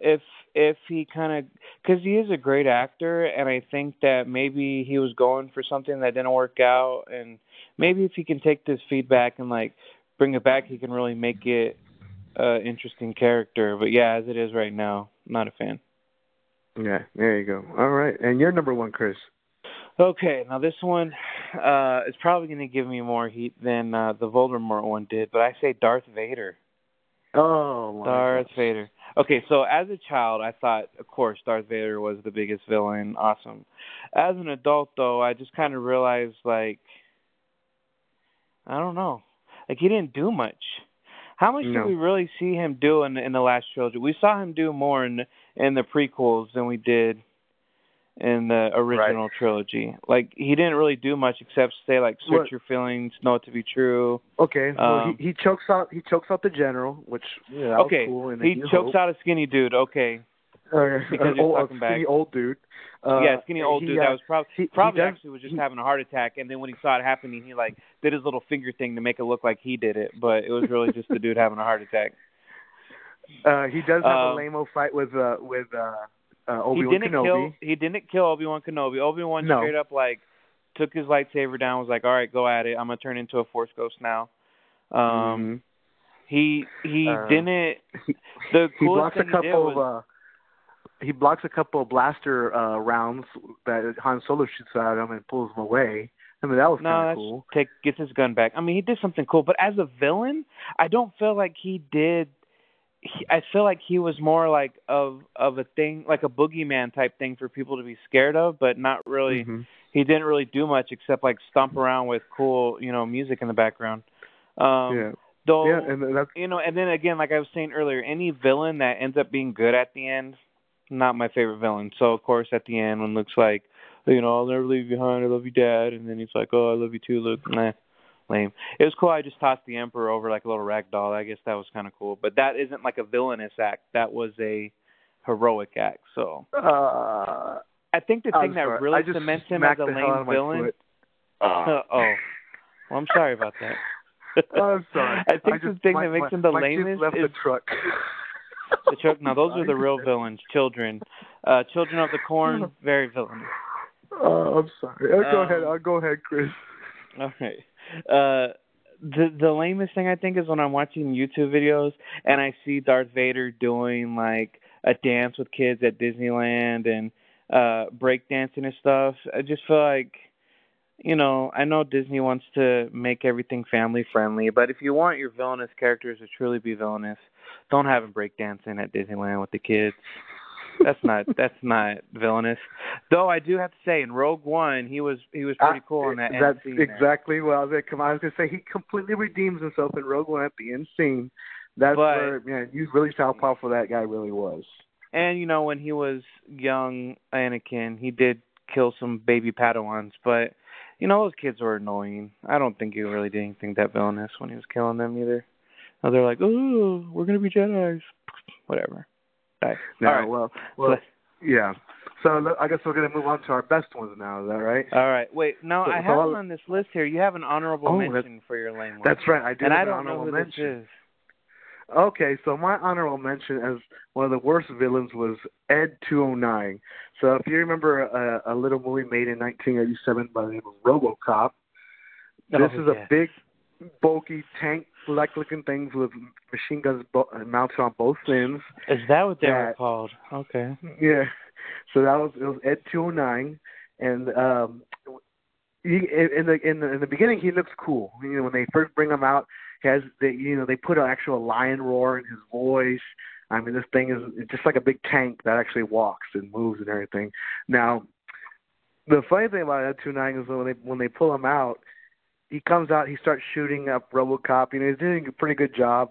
if if he kind of because he is a great actor, and I think that maybe he was going for something that didn't work out, and maybe if he can take this feedback and like bring it back, he can really make it uh interesting character. But yeah, as it is right now, not a fan. Yeah, there you go. All right, and you're number one, Chris. Okay, now this one uh is probably going to give me more heat than uh the Voldemort one did, but I say Darth Vader. Oh, Darth gosh. Vader. Okay, so as a child, I thought, of course, Darth Vader was the biggest villain. Awesome. As an adult, though, I just kind of realized, like, I don't know, like he didn't do much. How much No. did we really see him do in in the last trilogy? We saw him do more in in the prequels than we did in the original trilogy. Like he didn't really do much except say like search What- your feelings, know it to be true. Okay, well, Um, he, he chokes out he chokes out the general, which yeah, okay, cool. He chokes hope. out a skinny dude. Okay, uh, because an old, talking a back. skinny old dude. Uh, yeah, skinny old he, dude uh, that was probably he- he probably does- actually was just he- having a heart attack, and then when he saw it happening, he like did his little finger thing to make it look like he did it, but it was really just the dude having a heart attack. Uh, he does have a Um, lame fight with uh with uh, uh Obi he Wan didn't Kenobi. kill he didn't kill Obi Wan Kenobi. Obi Wan No. straight up like took his lightsaber down, was like, All right, go at it. I'm gonna turn into a force ghost now. Um Mhm. he he Uh, didn't the he blocks a thing he did couple was of uh he blocks a couple of blaster uh rounds that Han Solo shoots at him and pulls him away. I mean that was no, kind of cool. take gets his gun back. I mean, he did something cool, but as a villain, I don't feel like he did. He, I feel like he was more like of of a thing, like a boogeyman type thing for people to be scared of, but not really. Mhm. He didn't really do much except like stomp around with cool, you know, music in the background. Um, yeah, Though, yeah, and that's you know, and then again, like I was saying earlier, any villain that ends up being good at the end, not my favorite villain. So of course, at the end, when Luke's like, you know, I'll never leave you behind, I love you, Dad, and then he's like, oh, I love you too, Luke. Nah, lame. It was cool. I just tossed the Emperor over like a little rag doll. I guess that was kind of cool. But that isn't like a villainous act. That was a heroic act. So uh I think the thing that really cements him as a the lame villain. foot. oh, well, I'm sorry about that. I'm sorry. I think just, the thing my, that makes my, him the my kids lamest left is the truck. the truck. Now those are the real villains, children. Uh, children of the corn, very villainous. Oh, I'm sorry. Oh, go Um, ahead. I'll go ahead, Chris. All right. Uh, the the lamest thing I think is when I'm watching YouTube videos and I see Darth Vader doing like a dance with kids at Disneyland and uh breakdancing and stuff. I just feel like you know, I know Disney wants to make everything family friendly, but if you want your villainous characters to truly be villainous, don't have them breakdancing at Disneyland with the kids. That's not that's not villainous. Though I do have to say, in Rogue One, he was he was pretty cool in that end That's scene. there. exactly what I was to come. I was to say he completely redeems himself in Rogue One at the end scene. That's But- where man, you really saw how powerful that guy really was. And you know, when he was young Anakin, he did kill some baby Padawans, but you know, those kids were annoying. I don't think he really did anything that villainous when he was killing them either. Now they're like, "Oh, we're gonna be Jedi's," whatever. No, All right. well, well, yeah. So I guess we're going to move on to our best ones now. Is that right? All right. Wait. No, So- I have I'll- on this list here. You have an honorable Oh, mention for your lame one. That's right. I did and have I an don't know honorable who mention. this is. Okay, so my honorable mention as one of the worst villains was Ed 209. So if you remember a, a little movie made in 1987 by the name of RoboCop, oh, this Oh, is yeah. a big, bulky tank-like looking things with machine guns bo- mounted on both ends. Is that what they were called? Okay. Yeah. So that was it was Ed 209, and um, he, in the in the in the beginning he looks cool. You know, when they first bring him out, he has the you know they put an actual lion roar in his voice. I mean, this thing is it's just like a big tank that actually walks and moves and everything. Now, the funny thing about Ed 209 is when they when they pull him out, he comes out, he starts shooting up RoboCop. You know, he's doing a pretty good job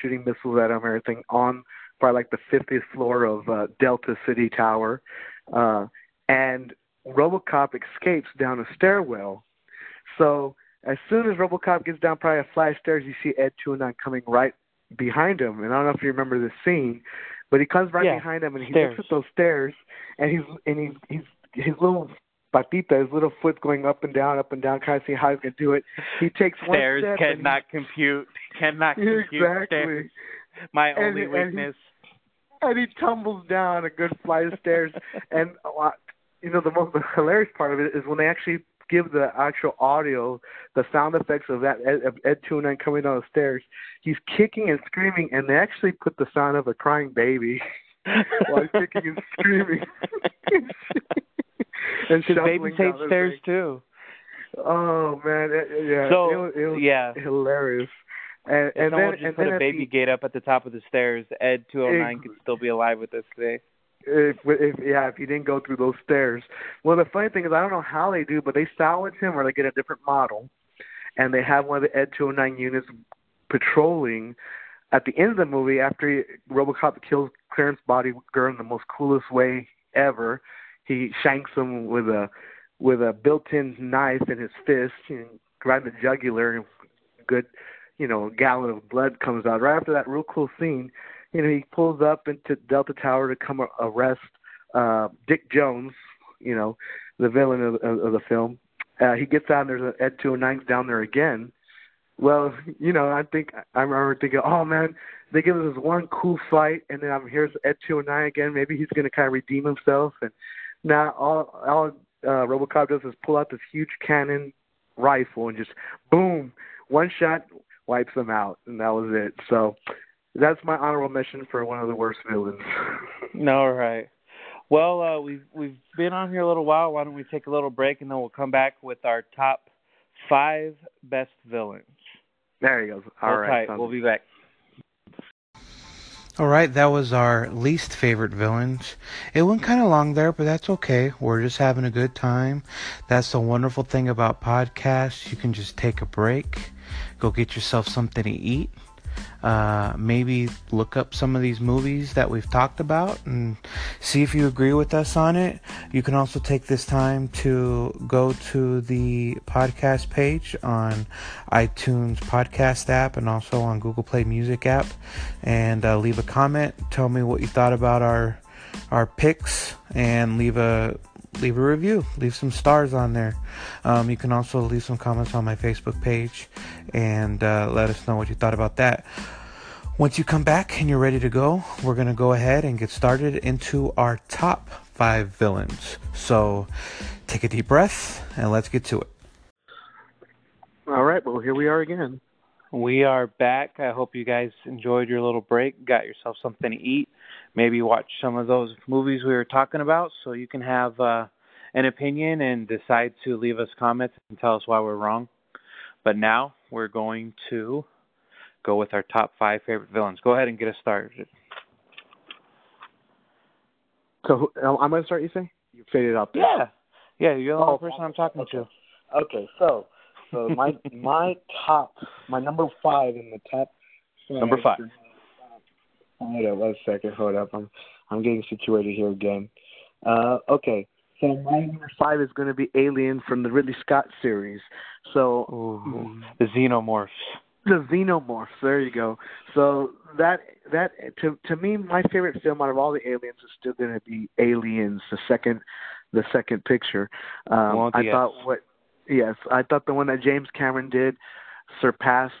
shooting missiles at him and everything on probably like the 50th floor of uh, Delta City Tower, uh, and RoboCop escapes down a stairwell. So as soon as RoboCop gets down probably a flight of stairs, you see Ed 209 coming right behind him. And I don't know if you remember this scene, but he comes right Yeah, behind him and he stairs. looks at those stairs, and he's and he's he's his little patita, his little foot going up and down, up and down, trying to see how he's gonna do it. He takes one Stairs step and he- cannot compute. Cannot compute exactly. stairs. My And- only and he- weakness. and he tumbles down a good flight of stairs. and uh, you know the most hilarious part of it is when they actually give the actual audio, the sound effects of that Ed, of Ed Nine coming down the stairs. He's kicking and screaming, and they actually put the sound of a crying baby while he's kicking and screaming. And Because shuffling babies hate stairs thing. too. Oh man, it, yeah, So, it was, it was yeah. hilarious. And, If and then just and put then a baby the- gate up at the top of the stairs, Ed 209 could still be alive with us today. if, if yeah, if he didn't go through those stairs. Well, the funny thing is, I don't know how they do, but they salvage him or they get a different model, and they have one of the Ed 209 units patrolling at the end of the movie after he, RoboCop kills Clarence Body Girl in the most coolest way ever. He shanks him with a with a built-in knife in his fist, and in the jugular, and good, you know, gallon of blood comes out. Right after that real cool scene, you know, he pulls up into Delta Tower to come arrest uh Dick Jones, you know, the villain of, of, of the film. Uh, he gets out and there's an Ed 209 down there again. Well, you know, I think I remember thinking, oh man, they give us this one cool fight, and then I'm here's Ed 209 again. Maybe he's gonna kind of redeem himself. And now all all uh, RoboCop does is pull out this huge cannon rifle and just boom, one shot wipes them out, and that was it. So that's my honorable mention for one of the worst villains. All right. Well, uh, we've we've been on here a little while. Why don't we take a little break and then we'll come back with our top five best villains. there he goes. All right. We'll be back. All right, that was our least favorite villains. It went kind of long there, but that's okay. We're just having a good time. That's the wonderful thing about podcasts. You can just take a break, go get yourself something to eat. Uh, maybe look up some of these movies that we've talked about and see if you agree with us on it. You can also take this time to go to the podcast page on iTunes podcast app and also on Google Play Music app and uh, leave a comment. Tell me what you thought about our our picks and leave a leave a review. Leave some stars on there. Um, you can also leave some comments on my Facebook page and uh, let us know what you thought about that. Once you come back and you're ready to go, we're going to go ahead and get started into our top five villains. So take a deep breath and let's get to it. All right, well here we are again. We are back. I hope you guys enjoyed your little break, got yourself something to eat, maybe watch some of those movies we were talking about so you can have uh, an opinion and decide to leave us comments and tell us why we're wrong. But now we're going to go with our top five favorite villains. Go ahead and get us started. So who- uh, I'm going to start. You say you faded out there. Yeah. Yeah, you're the only Oh, person I'm talking okay. to. Okay, so so my my top my number five in the top. Number five. Hold up, one second. Hold up. I'm I'm getting situated here again. Uh, okay, so my number five is going to be Alien from the Ridley Scott series. So Ooh, the xenomorphs. the Xenomorphs. There you go. So that that to to me, my favorite film out of all the aliens is still going to be Aliens, the second the second picture. Um, I thought what yes, I thought the one that James Cameron did surpassed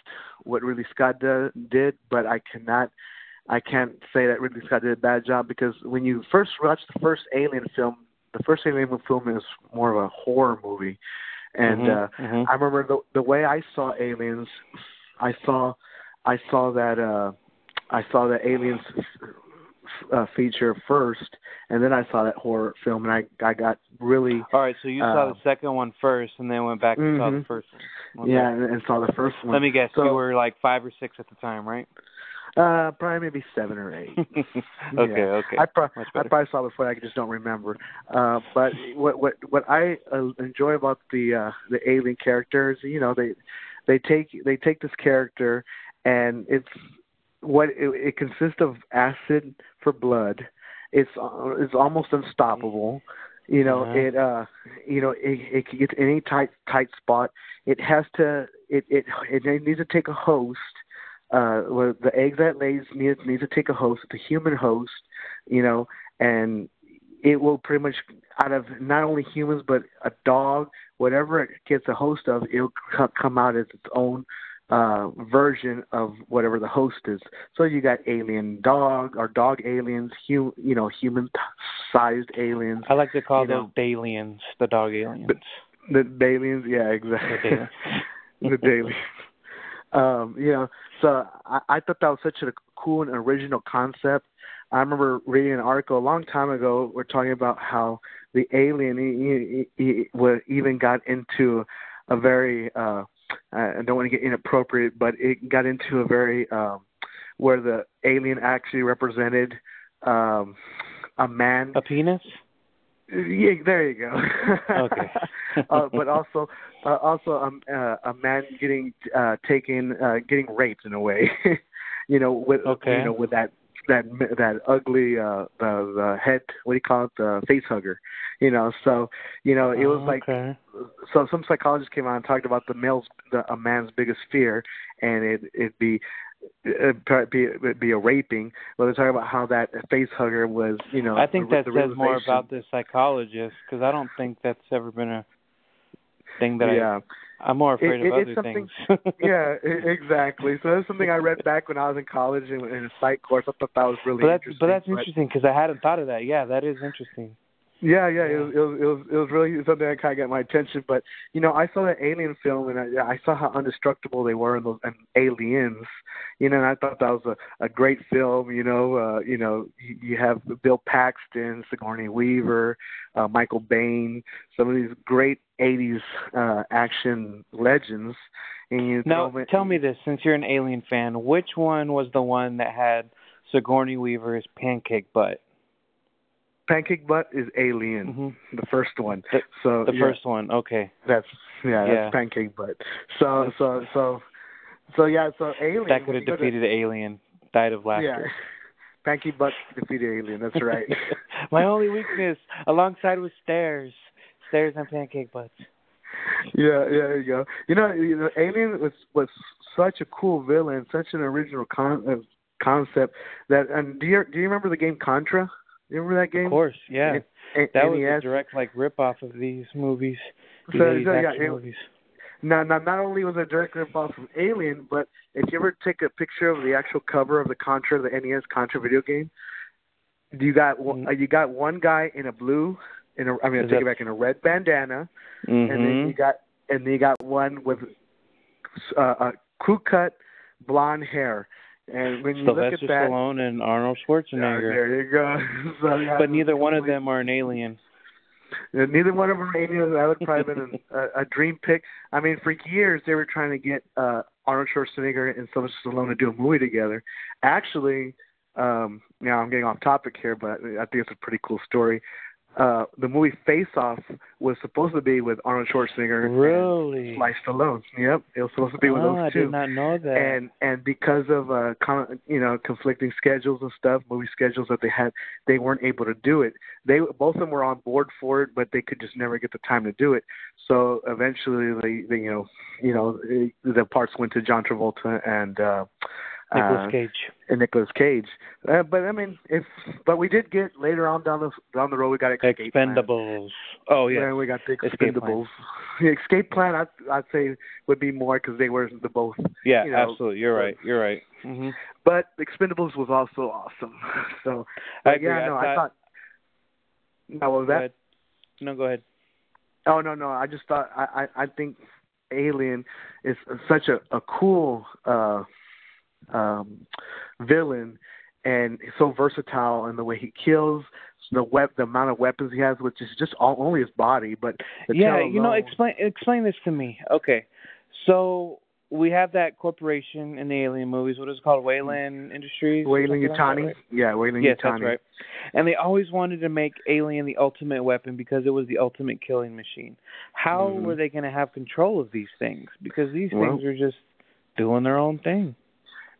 what Ridley Scott do, did, but I cannot I can't say that Ridley Scott did a bad job because when you first watch the first Alien film, the first Alien film is more of a horror movie, and Mm-hmm, uh, mhm. I remember the the way I saw Aliens, I saw I saw that uh, I saw that Aliens uh, feature first, and then I saw that horror film, and I I got really All right, so you saw uh, the second one first, and then went back and saw the Mhm. first one. Yeah, and, and saw the first one. Let me guess. So- you were like five or six at the time, right? Uh, probably maybe seven or eight. okay, Yeah. okay. I, pro- I probably saw it before. I just don't remember. Uh, but what what what I uh, enjoy about the uh, the alien characters, you know, they they take they take this character, and it's what it, it consists of acid for blood. It's uh, it's almost unstoppable. You know, Uh-huh. it uh, you know, it it can get to any tight tight spot. It has to it it it needs to take a host uh well, the eggs that lays needs needs to take a host, the human host, you know, and it will pretty much out of not only humans but a dog, whatever it gets a host of, it'll co- come out as its own uh version of whatever the host is. So you got alien dog or dog aliens, hu- you know, human sized aliens. I like to call you those know. Dalians, the dog aliens. The aliens, yeah, exactly. The the daily. Um, you know, so I, I thought that was such a cool and original concept. I remember reading an article a long time ago. We're talking about how the alien he, he, he even got into a very. uh I don't want to get inappropriate, but it got into a very um where the alien actually represented um a man A penis? yeah, there you go. Okay. uh, but also, uh, also um, uh, a man getting uh, taken, uh, getting raped in a way. you know, with Okay. you know, with that that that ugly uh, the the head. What do you call it? The face hugger. You know, so you know, it was Oh, like okay. so some psychologists came out and talked about the male's the, a man's biggest fear, and it it'd be it'd be it'd be a raping. But they're talking about how that face hugger was, you know. I think the, that the says more about the psychologist because I don't think that's ever been a thing that yeah. I. I'm more afraid It- of it- other it's something- things. yeah, exactly. So that's something I read back when I was in college in, in a psych course. I thought that was really but that's interesting. but that's interesting because I hadn't thought of that. Yeah, that is interesting. Yeah, yeah, It, was, it was it was it was really something that kind of got my attention. But you know, I saw that Alien film, and I, I saw how indestructible they were in those and aliens. You know, and I thought that was a a great film. You know, uh, you know, you, you have Bill Paxton, Sigourney Weaver, uh, Michael Biehn, some of these great '80s uh, action legends. And you Now, in- tell me this: since you're an Alien fan, which one was the one that had Sigourney Weaver's pancake butt? Pancake Butt is Alien, hmm the first one. The- so The yeah. first one, okay. That's yeah, Yeah. that's pancake butt. So so so so yeah, so alien That could have go to- defeated Alien. Died of Yeah. laughter. Pancake butt defeated alien, that's right. My only weakness, alongside with stairs, stairs and pancake butts. yeah, yeah, there you go. You know, you know Alien was was such a cool villain, such an original con- uh, concept that and do you do you remember the game Contra? You remember that game? Of course, yeah. N- A- That was NES? a direct like rip off of these movies. So- 80s so, yeah, it- movies. Now, now, not only was it a direct rip off from Alien, but if you ever take a picture of the actual cover of the Contra, the NES Contra video game, you got one, Mm. uh, you got one guy in a blue, in a I mean, I take it back in a red bandana, and then Mhm. you got and then you got one with uh, a crew cut blonde hair, and when you look Sylvester at that, Stallone and Arnold Schwarzenegger. there you go. so, yeah, but neither one of them are an alien. Neither one of them are aliens. That would probably been a, a, a dream pick. I mean, for years they were trying to get uh, Arnold Schwarzenegger and Sylvester Stallone to do a movie together. Actually, um, now I'm getting off topic here, but I think it's a pretty cool story. Uh, the movie Face Off was supposed to be with Arnold Schwarzenegger Really? and Sly Stallone. Yep, it was supposed to be with oh, those I did not know that. and and because of uh con- you know conflicting schedules and stuff movie schedules that they had they weren't able to do it they both of them were on board for it but they could just never get the time to do it so eventually they, they you know you know eh, the parts went to John Travolta and uh Nicolas Cage. And Nicolas Cage. Uh, but I mean, if but we did get later on down the down the road we got Escape Expendables. Plan. Oh yeah. yeah, we got the Escape Expendables. The Escape Plan, I'd I'd say would be more because they were the both. Yeah, you know, absolutely. You're right. You're right. hmm But Expendables was also awesome. So I agree. yeah, I no, I thought- thought. No, was Go that? ahead. No, go ahead. Oh no, no. I just thought I I, I think Alien is such a a cool uh um villain and so versatile in the way he kills the web the amount of weapons he has which is just all, only his body but yeah, you know, explain explain this to me. Okay, so we have that corporation in the Alien movies. What is it called? Weyland Industries. Weyland something like Yutani right? yeah Weyland Yes, Yutani that's right. And they always wanted to make Alien the ultimate weapon because it was the ultimate killing machine. How Mhm. were they going to have control of these things? Because these Well- things are just doing their own thing.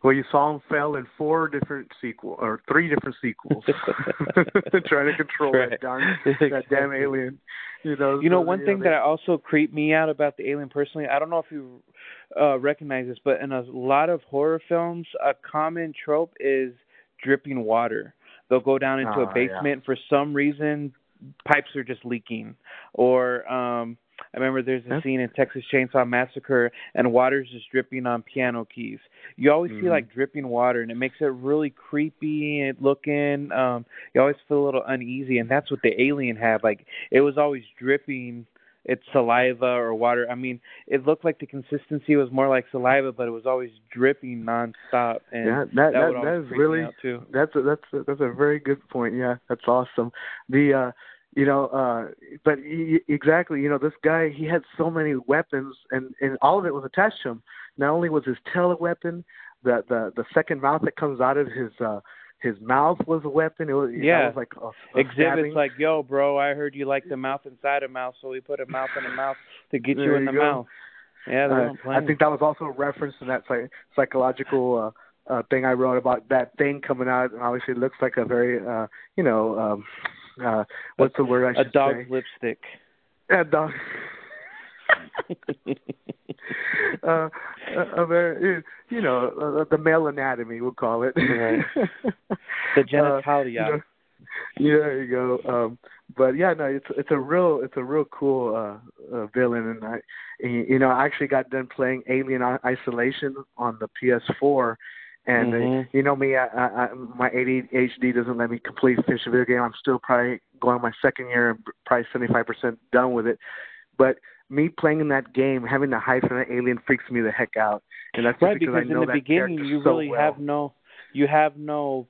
Well you saw him fail in four different sequel or three different sequels trying to control Right. that darn that damn alien you know You know, so, one yeah, thing they- that also creeped me out about the alien personally, I don't know if you uh recognize this, but in a lot of horror films, a common trope is dripping water. They'll go down into Oh, a yeah. basement for some reason, pipes are just leaking. Or um I remember there's a scene in Texas Chainsaw Massacre and water's just dripping on piano keys. You always see Mhm. like dripping water and it makes it really creepy looking. Um you always feel a little uneasy and that's what the alien had. Like it was always dripping its saliva or water. I mean, it looked like the consistency was more like saliva, but it was always dripping nonstop. And yeah, that that, that, freak me really that's a, that's a, that's a very good point. Yeah, that's awesome. The uh you know uh but he, exactly, you know, this guy he had so many weapons and and all of it was attached to him. Not only was his tail a weapon, the the the second mouth that comes out of his uh his mouth was a weapon. It was Yeah. was like a, a Exhibits like, "Yo, bro, I heard you like the mouth inside a mouth, so we put a mouth in a mouth to get you in you the go. mouth." Yeah, Uh, I think that was also a reference to that psych- psychological uh, uh, thing I wrote about that thing coming out, and obviously it looks like a very, uh, you know, um, uh, what's the word I should say? A dog's say? lipstick. A dog. uh, a, a very, you know, uh, the male anatomy, we'll call it. Right. the genitalia. Uh, you know, yeah, there you go. Um, but yeah, no, it's it's a real it's a real cool uh, uh villain, and I, you know, I actually got done playing Alien Isolation on the PS4, and uh, Mhm. you know me, I, I, I my ADHD doesn't let me complete finish a video game. I'm still probably going my second year, and probably 75 percent done with it, but. Me playing in that game, having to hide from that alien freaks me the heck out, and that's right, because, because I know in the beginning you so really well. have no you have no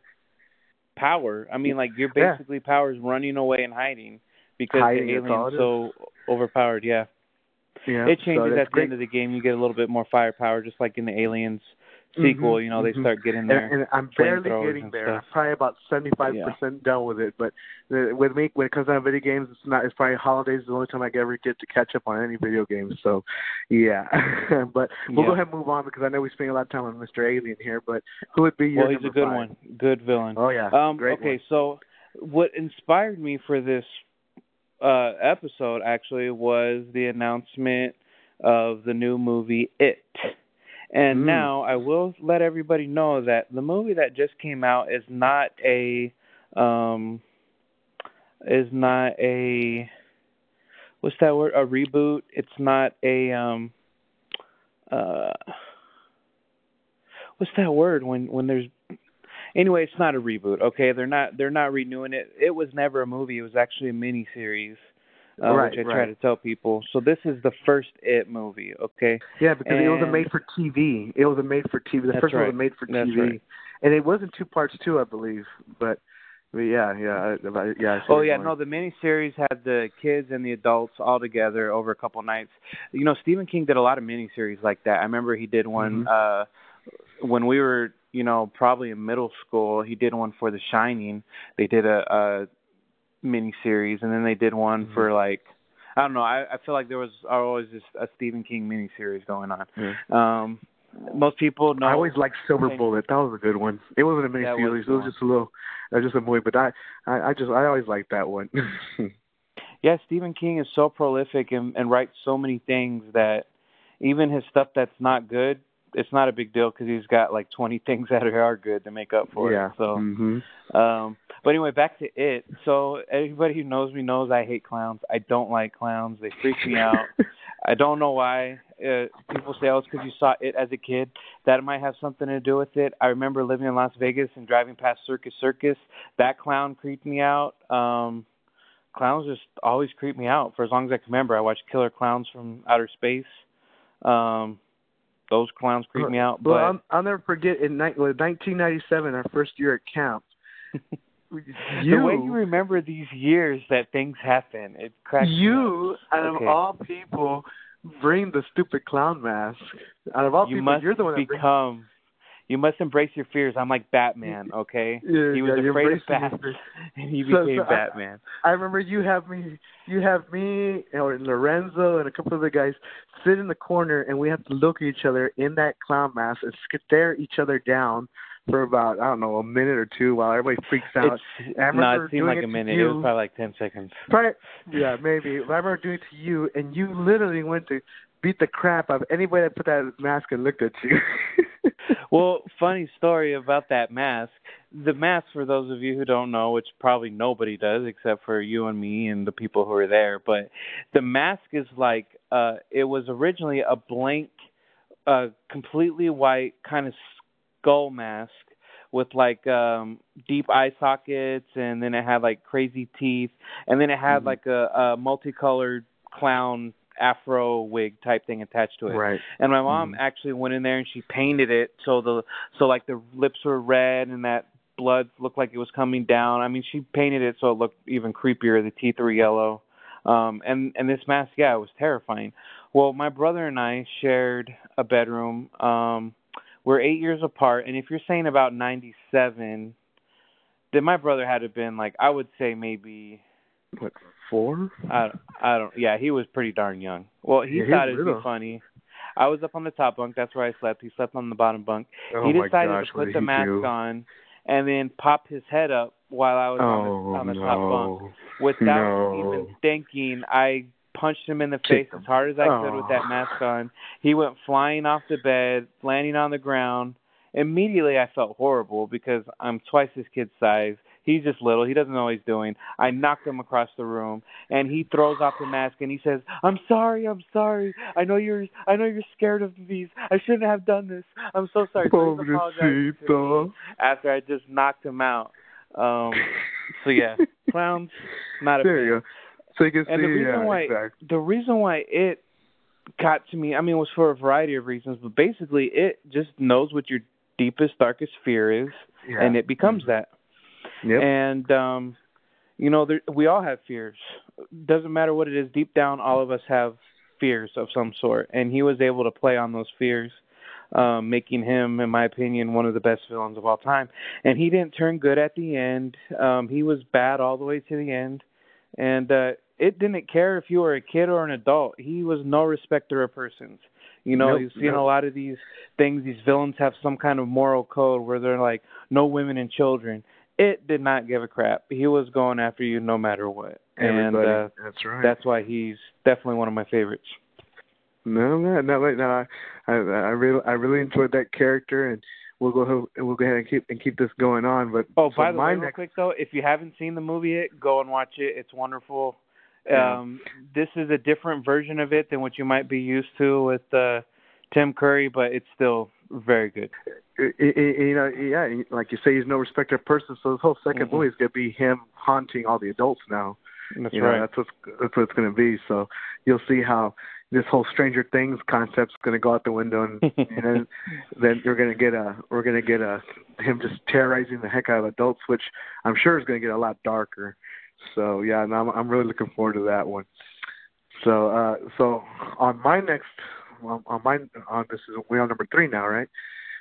power. I mean, like your Yeah. basically power is running away and hiding because Hiding, the alien's so overpowered. Yeah. yeah, it changes that's at the great. end of the game. You get a little bit more firepower, just like in the Aliens sequel. Mhm, You know, they mhm. start getting there. and I'm barely getting there. stuff. I'm probably about seventy five percent done with it. But the, with me, when it comes down to video games, it's not. It's probably holidays is the only time I ever get to catch up on any video games. So, yeah. but we'll Yeah. go ahead and move on because I know we spend a lot of time on Mr. Alien here. But who would be your well, he's a good five? one, good villain. Oh yeah, Um, great okay, one. so what inspired me for this uh, episode actually was the announcement of the new movie It. And Mm. now I will let everybody know that the movie that just came out is not a um is not a what's that word? A reboot. It's not a um uh what's that word when when there's anyway it's not a reboot okay they're not they're not renewing it it was never a movie it was actually a mini series uh, Right, which i try to tell people so this is the first it movie okay Yeah, because it was a made for TV. It was a made for TV. The first one was a made for TV, right. and it was in two parts too, I believe. But, but yeah, yeah, I- yeah. I Oh yeah, no. The miniseries had the kids and the adults all together over a couple nights. You know, Stephen King did a lot of miniseries like that. I remember he did one Mhm. uh when we were, you know, probably in middle school. He did one for The Shining. They did a, a miniseries, and then they did one Mhm. for like I don't know. I, I feel like there was always just a Stephen King miniseries going on. Yeah. Um, most people know. I always liked Silver Okay. Bullet. That was a good one. It wasn't a mini That was It was just a little, it was just a movie. But I, I, I just, I always liked that one. yeah, Stephen King is so prolific and, and writes so many things that even his stuff that's not good it's not a big deal because he's got like 20 things that are good to make up for yeah. it. So, hmm um, but anyway, back to it. So everybody who knows me knows I hate clowns. I don't like clowns. They freak me out. I don't know why. Uh, people say, "Oh, it's because you saw it as a kid." That might have something to do with it. I remember living in Las Vegas and driving past Circus Circus. That clown creeped me out. Um, clowns just always creep me out for as long as I can remember. I watched Killer Clowns from Outer Space. Um, those clowns creep me out. Well, But I'll, I'll never forget in ni- 1997, our first year at camp. you, the way you remember these years that things happen, it cracks me up. you out of all people, bring the stupid clown mask. Out of all you people, must you're the one that brings. You must embrace your fears. I'm like Batman, okay? Yeah, he was yeah, afraid of bats and he So- became so I- Batman. I remember you have me, you have me, or Lorenzo, and a couple of the guys sit in the corner, and we have to look at each other in that clown mask and stare each other down for about I don't know a minute or two while everybody freaks out. It's, I no, it seemed like it a minute. It was probably like ten seconds. Probably, yeah, maybe. But I remember doing it to you, and you literally went to beat the crap out of anybody that put that mask and looked at you. Well, funny story about that mask. The mask, for those of you who don't know, which probably nobody does except for you and me and the people who are there, but the mask is like uh it was originally a blank uh completely white kind of skull mask with like um deep eye sockets and then it had like crazy teeth and then it had Mhm. like a, a multicolored clown afro wig type thing attached to it. right. And my mom Mhm. actually went in there and she painted it so the so like the lips were red and that blood looked like it was coming down. I mean, she painted it so it looked even creepier. The teeth were yellow. Um and and this mask, yeah, it was terrifying. Well, my brother and I shared a bedroom. Um we're 8 years apart and if you're saying about 97 then my brother had to have been like I would say maybe What four? I I don't. Yeah, he was pretty darn young. Well, he Yeah, thought it'd little. be funny. I was up on the top bunk. That's where I slept. He slept on the bottom bunk. Oh he decided gosh, to put the mask do? on, and then pop his head up while I was on the Oh on the top bunk. Without No. even thinking, I punched him in the face as hard as I could with Oh. that mask on. He went flying off the bed, landing on the ground. Immediately, I felt horrible because I'm twice his kid's size. He's just little. He doesn't know what he's doing. I knocked him across the room, and he throws off the mask and he says, "I'm sorry. I'm sorry. I know you're. I know you're scared of these. I shouldn't have done this. I'm so sorry." So he's apologizing to Pobrecito. after I just knocked him out. Um, so yeah, clowns, not a There you go. So you can And see, the reason yeah, why exactly. the reason why it got to me, I mean, it was for a variety of reasons, but basically, it just knows what your deepest, darkest fear is, Yeah. and it becomes that. Yep. And um, you know, there, we all have fears. Doesn't matter what it is. Deep down, all of us have fears of some sort, and he was able to play on those fears. Um, making him, in my opinion, one of the best villains of all time. And he didn't turn good at the end. Um, he was bad all the way to the end. And uh, it didn't care if you were a kid or an adult. He was no respecter of persons. You know, Nope, you've seen nope. a lot of these things. These villains have some kind of moral code where they're like, no women and children. It did not give a crap. He was going after you no matter what. Everybody. And uh, That's right. that's why he's definitely one of my favorites. No, no, no, no. I, I, I really, I really enjoyed that character, and we'll go, ahead- we'll go ahead and keep and keep this going on. But Oh, so by the way, real quick though, if you haven't seen the movie yet, go and watch it. It's wonderful. Yeah. Um, this is a different version of it than what you might be used to with uh, Tim Curry, but it's still very good. i i you know, yeah, like you say, he's no respecter of persons. So this whole 2nd Mhm. movie is gonna be him haunting all the adults now. That's you know, right. that's what's that's what it's gonna be. So you'll see how this whole Stranger Things concept's gonna go out the window, and, and then then you're gonna get a we're gonna get a him just terrorizing the heck out of adults, which I'm sure is gonna get a lot darker. So yeah, and I'm I'm really looking forward to that one. So uh so on my next on on my on this is we're on number three now, right?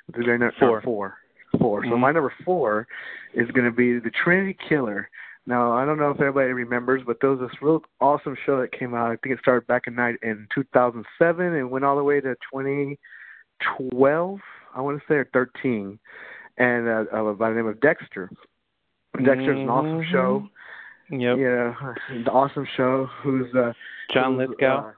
This is number Four. four. Four. So Mhm. my number four is gonna be the Trinity Killer. Now I don't know if everybody remembers, but there was this real awesome show that came out. I think it started back in night in 2007 and went all the way to 2012. I want to say or 13, and uh, uh, by the name of Dexter. Dexter's an awesome show. Yep. Yeah, the awesome show. Who's uh, John Lithgow. Uh,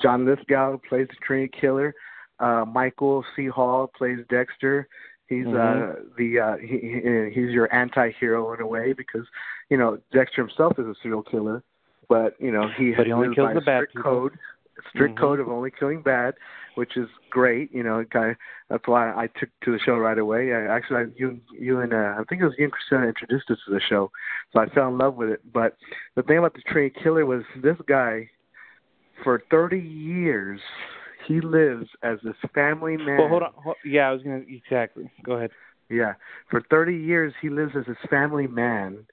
John Lithgow plays the Trinity Killer. Uh, Michael C. Hall plays Dexter. He's Mhm. uh the uh he, he he's your anti-hero in a way because you know Dexter himself is a serial killer, but you know he But he only kills the a bad strict people. code, strict Mhm. code of only killing bad, which is great. You know, kind of, that's why I took to the show right away. I, actually, I, you you and uh, I think it was you and Christina introduced us to the show, so I fell in love with it. But the thing about the Trinity Killer was this guy, for 30 years, he lives as this family man. Well, hold on. Hold, yeah, I was gonna exactly. Go ahead. Yeah, for 30 years he lives as this family man.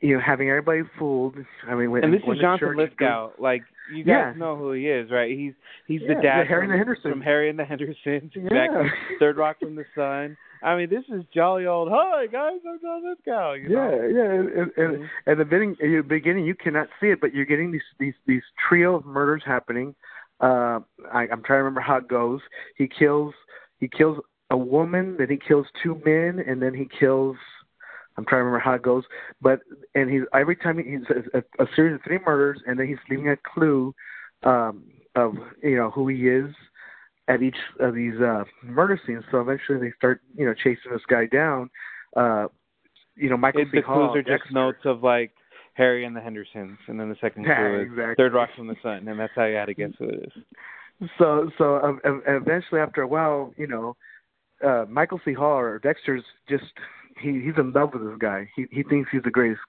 You know, having everybody fooled. I mean, when, And this when is the Jonathan Lithgow. Like you guys Yeah. know who he is, right? He's he's Yeah, the dad yeah, Harry from, and the Hendersons. from Harry and the Hendersons. Yeah. Exactly. Third Rock from the Sun. I mean, this is jolly old. Hi guys, I'm John Lithgow. You Yeah, know? yeah, and, and, and Mhm. at the beginning, at the beginning, you cannot see it, but you're getting these these these trio of murders happening. Uh, I, I'm trying to remember how it goes. He kills he kills a woman, then he kills two men, and then he kills. I'm trying to remember how it goes, but and he's every time he, he's a, a, a series of three murders, and then he's leaving a clue um, of you know who he is at each of these uh, murder scenes. So eventually, they start you know chasing this guy down. Uh, you know, Michael It, C. the Hall, clues are just notes of like Harry and the Hendersons, and then the second Yeah, clue is exactly. Third Rock from the Sun, and that's how you had to guess who it is. So so um, um, eventually, after a while, you know, uh, Michael C. Hall or Dexter's just he he's in love with this guy. He he thinks he's the greatest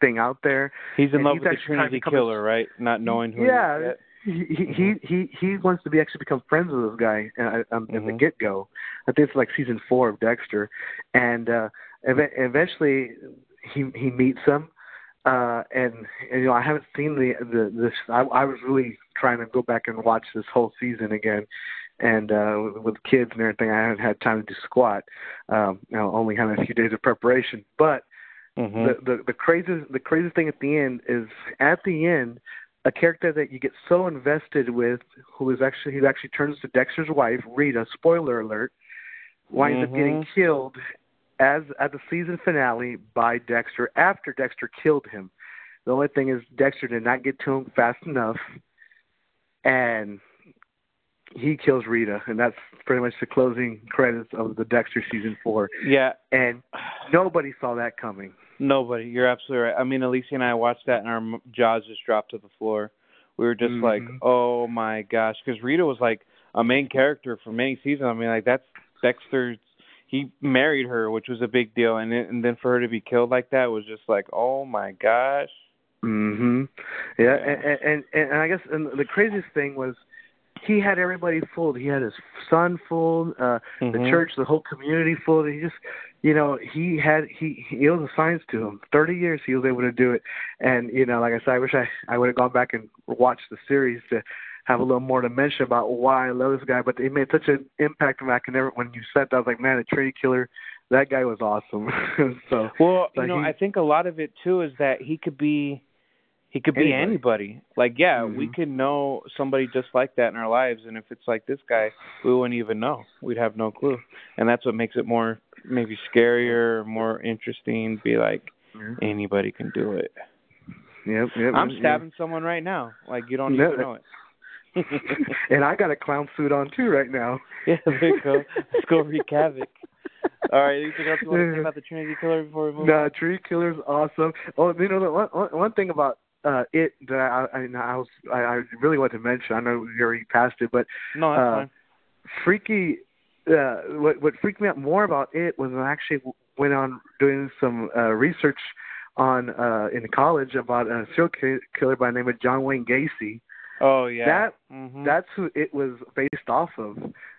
thing out there. He's in And love he's with the Trinity Killer, right? Not knowing who. Yeah. He is yet. He he he he, wants to be actually become friends with this guy uh, um, in the Mhm. get go. I think it's like season four of Dexter, and uh, ev- eventually he he meets him. Uh, and, and you know I haven't seen the the this. I, I was really trying to go back and watch this whole season again, and uh, with, with kids and everything, I haven't had time to do squat. Um, you know, only having a few days of preparation, but Mhm. the, the the craziest the craziest thing at the end is at the end a character that you get so invested with who is actually who actually turns to Dexter's wife Rita spoiler alert winds up getting Mhm. killed as at the season finale by Dexter after Dexter killed him the only thing is Dexter did not get to him fast enough and he kills Rita and that's pretty much the closing credits of the Dexter season 4 Yeah. and nobody saw that coming Nobody. You're absolutely right. I mean, Alicia and I watched that, and our jaws just dropped to the floor. We were just like, Mhm. "Oh my gosh!" Because Rita was like a main character for many seasons. I mean, like that's Dexter's. He married her, which was a big deal, and it, and then for her to be killed like that was just like, "Oh my gosh!" Mhm. Yeah, Yeah. And, and and and I guess and the craziest thing was he had everybody fooled. He had his son fooled, uh the Mhm. church, the whole community fooled. He just you know, he had he he it was a science to him. Thirty years he was able to do it. And, you know, like I said, I wish I I would have gone back and watched the series to have a little more to mention about why I love this guy, but it made such an impact on me. I can never when you said that I was like, Man, the Trinity Killer, that guy was awesome. so Well, So you know, he- I think a lot of it too is that he could be he could be Anybody. anybody. Like, yeah, we Mhm. could know somebody just like that in our lives and if it's like this guy, we wouldn't even know. We'd have no clue. And that's what makes it more maybe scarier, more interesting, be like yeah. anybody can do it. Yep, yep, I'm stabbing someone right now. Like you don't No. even know it. and I got a clown suit on too right now. yeah, there you go. Let's go wreak havoc. All right, anything else you want to say about the Trinity Killer before we move on? No, Tree Killer's awesome. Oh, you know the one one, one thing about uh it that I I, I was I, I really want to mention. I know you already passed it, but No, that's uh, fine. freaky. Uh, what what freaked me out more about it was I actually went on doing some uh, research on uh in college about a serial ki- killer by the name of John Wayne Gacy. Oh yeah. that- Mhm. That's who it was based off of.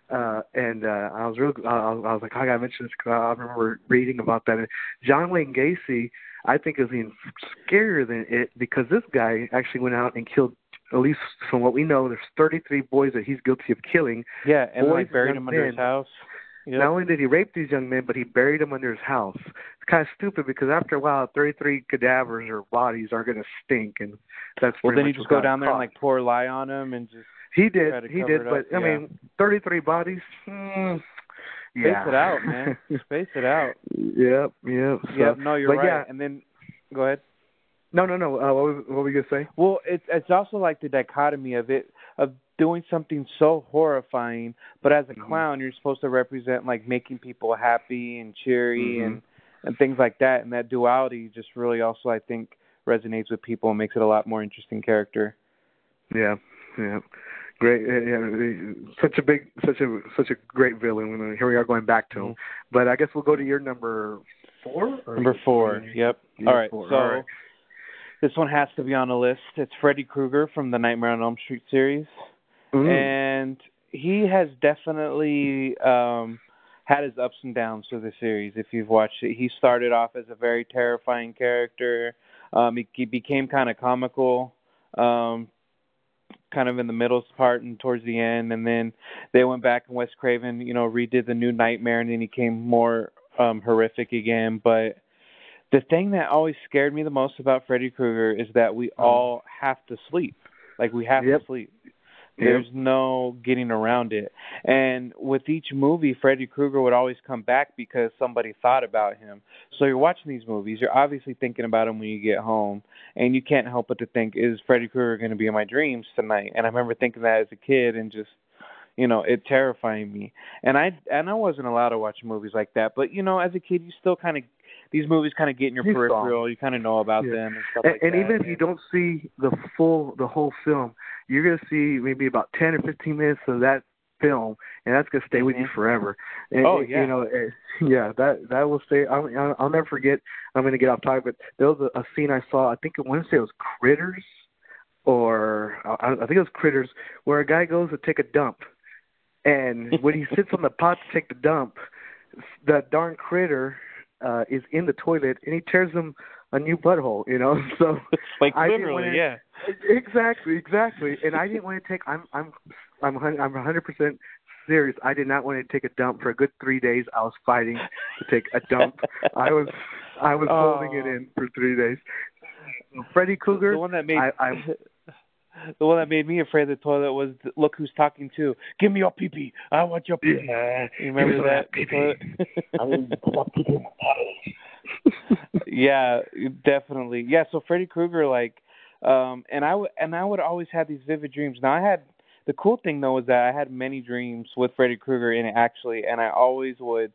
Uh, and uh, I was real. I, I was like, I gotta mention this because I remember reading about that. And John Wayne Gacy, I think, is even scarier than it because this guy actually went out and killed. At least from what we know, there's 33 boys that he's guilty of killing. Yeah, and Boys like buried him under his house. Yep. Not only did he rape these young men, but he buried them under his house. It's kind of stupid because after a while, 33 cadavers or bodies are going to stink, and that's well, then you just go down there and like pour lye on them and just He did, he did, but up, I mean, 33 bodies. Hmm, space yeah. it out, man. space it out. yep, yep. So, yeah, no, you're right. yeah. And then go ahead. No, no, no. Uh, what, was, what were you gonna say? Well, it's it's also like the dichotomy of it of doing something so horrifying, but as a Mhm. clown, you're supposed to represent like making people happy and cheery Mhm. and and things like that. And that duality just really also, I think, resonates with people and makes it a lot more interesting character. Yeah, yeah, great. uh, Yeah, such a big, such a such a great villain. Here we are going back to him, Mhm. but I guess we'll go to your number four. Number four. Yep. All right. four. So All right. This one has to be on the list. It's Freddy Krueger from the Nightmare on Elm Street series. Mm. and he has definitely um had his ups and downs through the series if you've watched it he started off as a very terrifying character um he, he became kind of comical um kind of in the middle part and towards the end and then they went back and Wes Craven you know redid the new nightmare and then he came more um horrific again but the thing that always scared me the most about Freddy Krueger is that we uh-huh. all have to sleep like we have Yep. to sleep Yep. there's no getting around it. And with each movie, Freddy Krueger would always come back because somebody thought about him. So you're watching these movies, you're obviously thinking about him when you get home, and you can't help but to think, is Freddy Krueger going to be in my dreams tonight? And I remember thinking that as a kid and just you know, it terrifying me. And I and I wasn't allowed to watch movies like that. But you know, as a kid, you still kind of these movies kind of get in your You saw peripheral. You kind of know about Yeah. them and stuff and, like and that. even if you don't see the full the whole film, you're gonna see maybe about ten or fifteen minutes of that film, and that's gonna stay with you Mhm. forever. And, Oh, yeah. you know, eh, yeah, that that will stay. I'll, I'll I'll never forget. I'm gonna get off topic, but there was a, a scene I saw. I think I want to say it was Critters, or I, I think it was Critters, where a guy goes to take a dump, and when he sits on the pot to take the dump, that darn critter uh is in the toilet, and he tears him a new butthole. You know, so. like I literally, wanna- yeah. Exactly, exactly. And I didn't want to take. I'm, I'm, I'm, hun- I'm 100 percent serious. I did not want to take a dump for a good three days. I was fighting to take a dump. I was, I was holding it Oh. in for three days. Freddy Krueger. The one that made I, I'm, the one that made me afraid of the toilet was look who's talking Too. Give me your pee pee. I want your pee pee. yeah. You remember that? pee-pee. I mean, yeah, definitely. Yeah, so Freddy Krueger like um and I would and I would always have these vivid dreams. Now I had the cool thing though was that I had many dreams with Freddy Krueger in it actually and I always would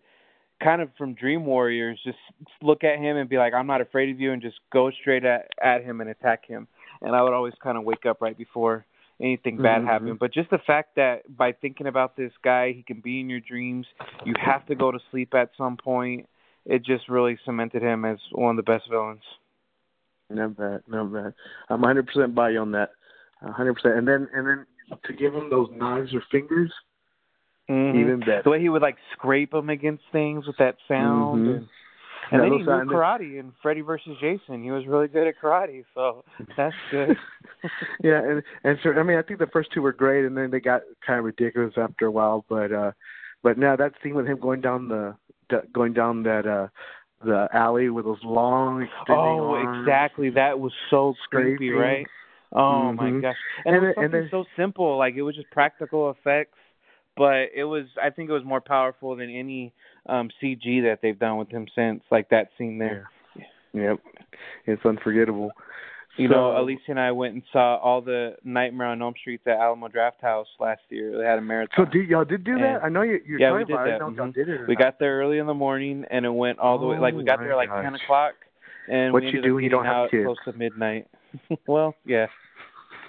kind of from Dream Warriors just look at him and be like I'm not afraid of you and just go straight at at him and attack him. And I would always kind of wake up right before anything bad Mhm. happened. But just the fact that by thinking about this guy, he can be in your dreams. You have to go to sleep at some point it just really cemented him as one of the best villains. Not bad, not bad. I'm 100 percent by you on that. 100 percent. And then, and then to give him those knives or fingers, Mhm. even better. The way he would like scrape them against things with that sound, Mhm. and, and then he knew karate in Freddy versus Jason. He was really good at karate, so that's good. yeah, and and so I mean I think the first two were great, and then they got kind of ridiculous after a while. But uh, but now that scene with him going down the d- going down that uh the alley with those long extending oh, arms. exactly. That was so creepy, right? Oh my Mhm. gosh! And, And it was then- and something then- so simple, like it was just practical effects, but it was. I think it was more powerful than any um CG that they've done with him since, like that scene there. Yep, it's unforgettable. You So- know, Alicia and I went and saw all the Nightmare on Elm Street at Alamo Drafthouse last year. They had a marathon. So did y'all did do that? And- I know you you're yeah, we did about it. I that. don't know if y'all Mhm. did it we got there early in the morning, and it went all the way. Like we Oh, got there like gosh. ten o'clock, and What we you ended do when you don't have kids. close to midnight. well, yeah,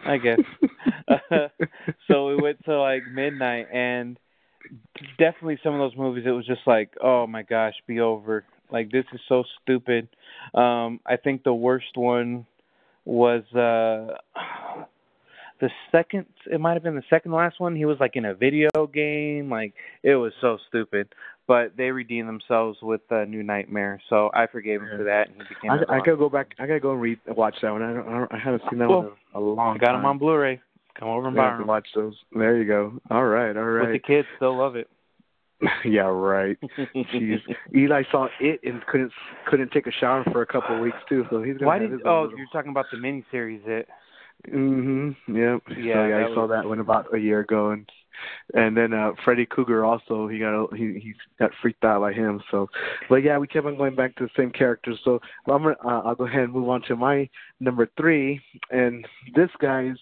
I guess. so we went to like midnight, and definitely some of those movies. It was just like, oh my gosh, be over. Like this is so stupid. Um, I think the worst one was uh the second it might have been the second last one he was like in a video game like it was so stupid but they redeemed themselves with uh, new nightmare so i forgave him Yeah. for that and he became i, villain. gotta go back. I gotta go and read watch that one. I don't. I, don't, I haven't seen that Cool. one in a long I got time. him on blu-ray come over and buy him watch those. There you go. All right, all right. with the kids they'll love it yeah. Right. Jeez. Eli saw it and couldn't couldn't take a shower for a couple of weeks too. So he's gonna why did oh little- you're talking about the miniseries it Mhm. Yep. Yeah, So yeah, I saw that one about a year ago, and and then uh Freddy Krueger also he got he he got freaked out by him. So, but yeah, we kept on going back to the same characters. So I'm gonna uh, I'll go ahead and move on to my number three, and this guy's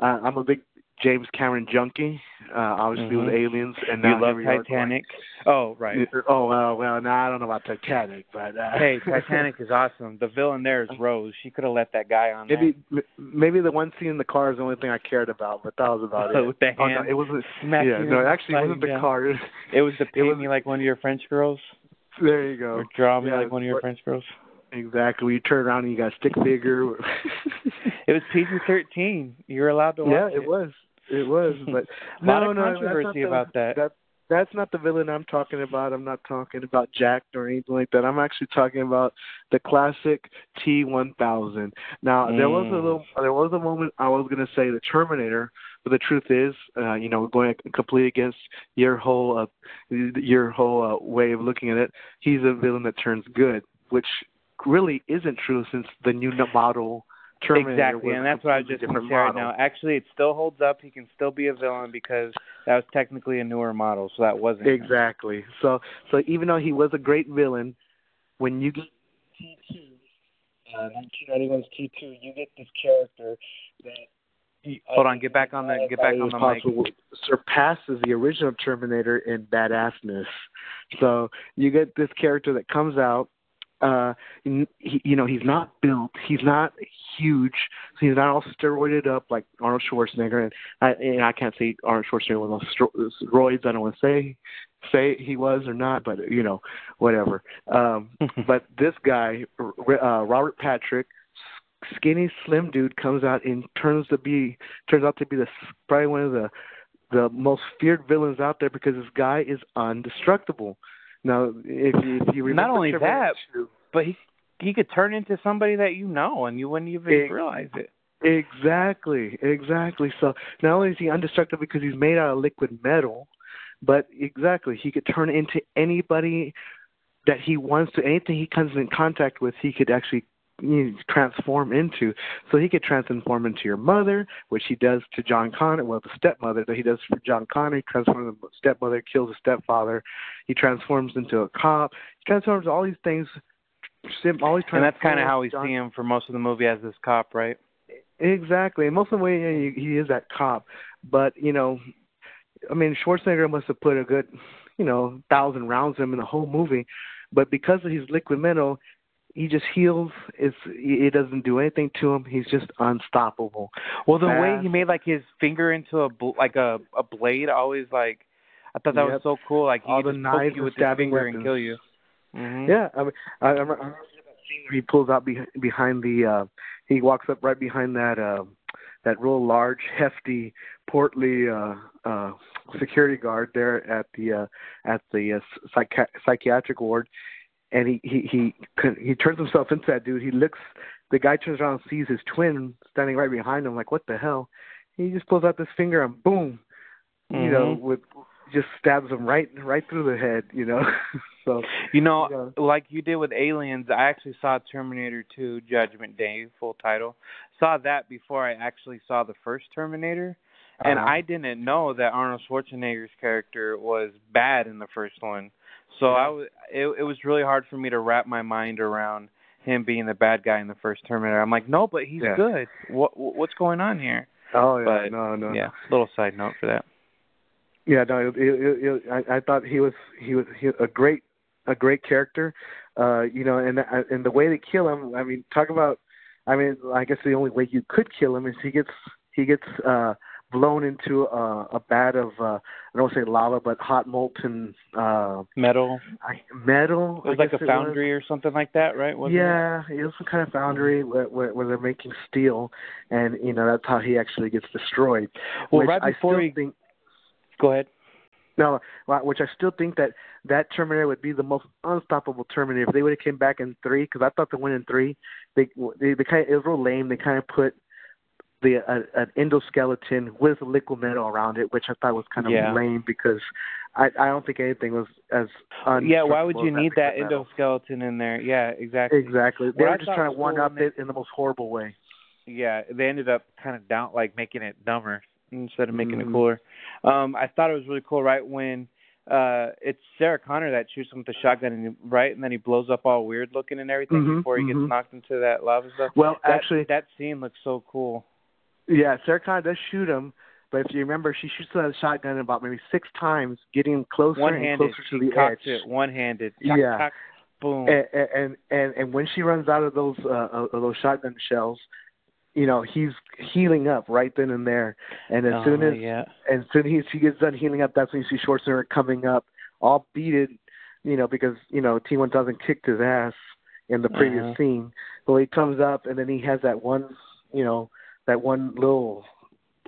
uh, I'm a big James Cameron junkie, uh, obviously Mhm. with Aliens, and You love here we are going- Titanic. Oh, right. Oh well, well, no, I don't know about Titanic, but uh, Hey, Titanic is awesome. The villain there is Rose. She could have let that guy on Maybe m- maybe the one scene in the car is the only thing I cared about, but that was about it. With the Oh, no, hand. it wasn't. smacking Yeah, no, actually, it wasn't the down. car. It was the it was- me like one of your French girls, there you go. or draw me Yeah, like one of your but- French girls. Exactly. You turn around and you got stick figure. It was PG thirteen. You were allowed to watch yeah, it was. It was, but A lot no, of no, controversy the- about that. That that's not the villain I'm talking about. I'm not talking about Jack or anything like that. I'm actually talking about the classic T1000. Now there was a Mm. little, there was a moment I was going to say the Terminator, but the truth is, uh, you know, going completely against your whole uh, your whole uh, way of looking at it. He's a villain that turns good, which really isn't true since the new model Terminator exactly, and that's what I was just different model. now. Actually, it still holds up. He can still be a villain because that was technically a newer model, so that wasn't him. Exactly. So so even though he was a great villain, when you get T two, uh, 1991's T two, you get this character that. He, Hold on, get back on the- get back on the mic. Surpasses the original Terminator in badassness. So you get this character that comes out. Uh, he, you know, he's not built. He's not huge. He's not all steroided up like Arnold Schwarzenegger. And I, and I can't say Arnold Schwarzenegger was on stro- roids. I don't want to say say he was or not, but you know, whatever. Um, but this guy, uh, Robert Patrick, skinny, slim dude, comes out and turns to be turns out to be the probably one of the the most feared villains out there because this guy is indestructible. Now, if you, if you remember Not only that, 2, but he he could turn into somebody that you know, and you wouldn't even Ex- realize it. Exactly, exactly. So not only is he indestructible because he's made out of liquid metal, but exactly he could turn into anybody that he wants to. Anything he comes in contact with, he could actually you transform into. So he could transform into your mother, which he does to John Connor. Well, the stepmother that he does for John Connor. He transforms the stepmother, kills the stepfather. He transforms into a cop. He transforms all these things. sim- Always And that's kind of how we John- see him for most of the movie as this cop, right? Exactly. And most of the way he is that cop. But, you know, I mean, Schwarzenegger must have put a good, you know, thousand rounds in him in the whole movie. But because of his liquid metal, he just heals. It's it doesn't do anything to him. He's just unstoppable. Well, the way he made like his finger into a bl- like a a blade, always like I thought that was so cool. Like he All just poke you with his finger and kill you. hmm Yeah, I mean, I, I I remember that scene where he pulls out be, behind the. uh He walks up right behind that. uh that real large, hefty, portly uh, uh, security guard there at the uh, at the uh, psychi- psychiatric ward, and he he he could- he turns himself into that dude. He looks. The guy turns around and sees his twin standing right behind him. Like, what the hell? He just pulls out this finger and boom, you know, Mhm. with just stabs him right right through the head. You know, so You know, Yeah. like you did with Aliens, I actually saw Terminator 2 Judgment Day, full title. Saw that before I actually saw the first Terminator. And Uh-huh. I didn't know that Arnold Schwarzenegger's character was bad in the first one. So I was it it was really hard for me to wrap my mind around him being the bad guy in the first Terminator. I'm like, "No, but he's Yeah. good. What what's going on here?" Oh yeah, But, no, no. Yeah, little side note for that. Yeah, no. It, it, it, I, I thought he was he was he, a great a great character. Uh, you know, and and the way they kill him. I mean, talk about. I mean, I guess the only way you could kill him is he gets he gets uh blown into a, a vat of uh I don't say lava, but hot molten uh Metal. I- metal. It was I like a foundry or something like that, right? Wasn't yeah, it was some kind of foundry where, where, where they're making steel, and you know that's how he actually gets destroyed. Well, right I before still he think go ahead. No, which I still think that that Terminator would be the most unstoppable Terminator if they would have came back in three. Because I thought the one in three, they they, they kind of it was real lame. They kind of put the uh, an endoskeleton with liquid metal around it, which I thought was kind of Yeah. lame because I I don't think anything was as Yeah, why would you need that metal. endoskeleton in there? Yeah, exactly. Exactly. They What I were just trying to one cool up it in the most horrible way. Yeah, they ended up kind of down, like making it dumber instead of making Mhm. it cooler. Um, I thought it was really cool, right when uh it's Sarah Connor that shoots him with the shotgun, and he, right, and then he blows up all weird looking and everything Mhm, before he mhm. gets knocked into that lava stuff. Well, That- actually, that scene looks so cool. Yeah, Sarah Connor does shoot him, but if you remember, she shoots that shotgun about maybe six times, getting closer One-handed. and closer to the edge. it one-handed. Yeah. Cock, boom. and, and and and when she runs out of those uh of those shotgun shells you know he's healing up right then and there and as Oh, soon as yeah. and as soon as she gets done healing up that's when you see Schwarzenegger coming up all beated you know because you know T1000 kicked his ass in the previous Uh-huh. scene well he comes up and then he has that one you know that one little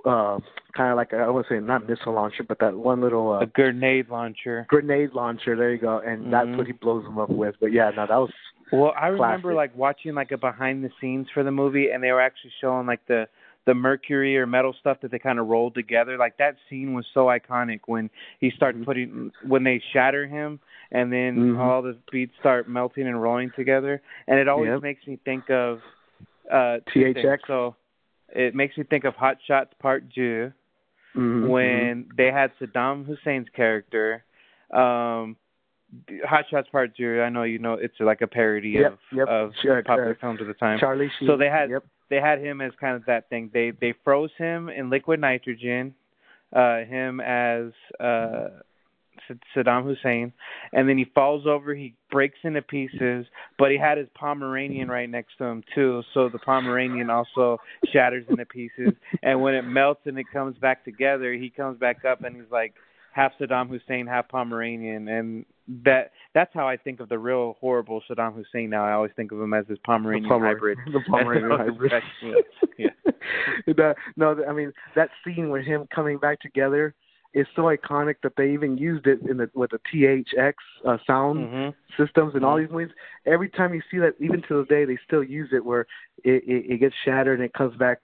uh kind of like I want to say not missile launcher but that one little uh a grenade launcher. grenade launcher there you go and that's Mhm. what he blows him up with but yeah no that was Well, I remember Classic. like watching like a behind the scenes for the movie, and they were actually showing like the the mercury or metal stuff that they kind of rolled together. Like that scene was so iconic when he starts Mhm. putting when they shatter him, and then Mhm. all the beads start melting and rolling together. And it always Yep. makes me think of uh. THX? So it makes me think of Hot Shots Part Two Mhm, when they had Saddam Hussein's character. Um Hot Shots Part Two. I know you know it's like a parody Yep, of yep. of Sure, popular uh, films at the time. Charlie Sheen. So they had Yep. they had him as kind of that thing. They they froze him in liquid nitrogen, uh, him as uh, Saddam Hussein, and then he falls over. He breaks into pieces, but he had his Pomeranian right next to him too. So the Pomeranian also shatters into pieces. And when it melts and it comes back together, he comes back up and he's like half Saddam Hussein, half Pomeranian, and that that's how I think of the real horrible Saddam Hussein. Now I always think of him as this Pomeranian the Pomer- hybrid. The Pomeranian hybrid. yeah. that, no, I mean that scene with him coming back together is so iconic that they even used it in the with the THX uh, sound Mhm. systems and all these movies. Every time you see that, even to this day, they still use it where it, it, it gets shattered and it comes back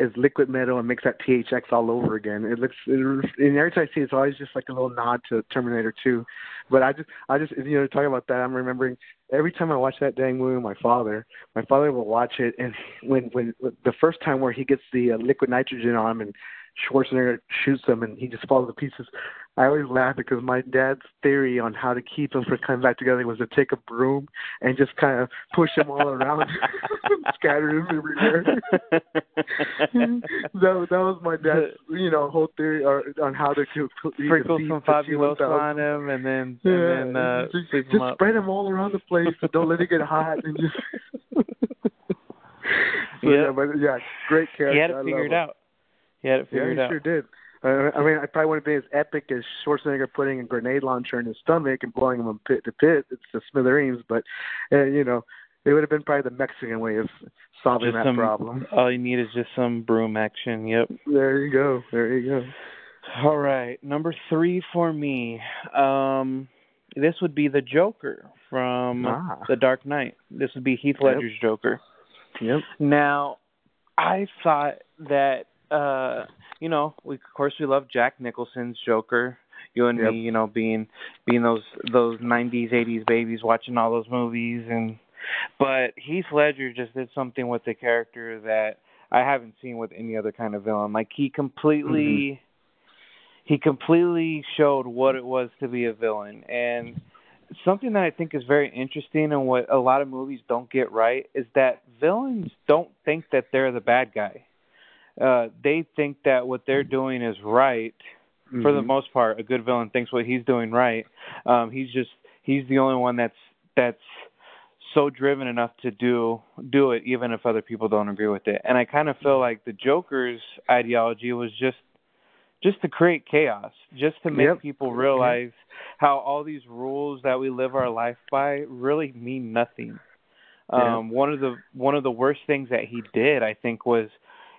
as liquid metal and makes that THX all over again. It looks, it, and every time I see it, it's always just like a little nod to Terminator 2. But I just, I just, you know, talking about that, I'm remembering every time I watch that dang movie my father, my father will watch it, and when, when, the first time where he gets the uh, liquid nitrogen on him and Schwarzenegger shoots him and he just falls to pieces. I always laugh because my dad's theory on how to keep them from coming back together was to take a broom and just kind of push them all around, scatter them everywhere. that that was my dad's you know whole theory on how to Sprinkle some fabuloso on him, and then Yeah, and then uh, just, just up. spread them all around the place. And don't let it get hot and just. so, Yeah. yeah, but yeah, great character. He had it figured out. He had it Yeah, he out. sure did. Uh, I mean, I probably wouldn't be as epic as Schwarzenegger putting a grenade launcher in his stomach and blowing him from pit to pit. It's the smithereens, but uh, you know, it would have been probably the Mexican way of solving Just that some, problem. All you need is just some broom action. Yep. There you go. There you go. All right, number three for me. Um, this would be the Joker from Ah. The Dark Knight. This would be Heath Yep. Ledger's Joker. Yep. Now, I thought that uh, you know, we of course we love Jack Nicholson's Joker. You and Yep. me, you know, being being those those '90s, '80s babies, watching all those movies, and but Heath Ledger just did something with the character that I haven't seen with any other kind of villain. Like he completely, he completely showed what it was to be a villain, and something that I think is very interesting and what a lot of movies don't get right is that villains don't think that they're the bad guy. Uh, they think that what they're doing is right. For the Mhm. most part, a good villain thinks what he's doing right. Um, he's just he's the only one that's that's so driven enough to do do it, even if other people don't agree with it. And I kind of feel like the Joker's ideology was just just to create chaos, just to make Yep. people realize how all these rules that we live our life by really mean nothing. Yeah. Um, one of the one of the worst things that he did, I think, was,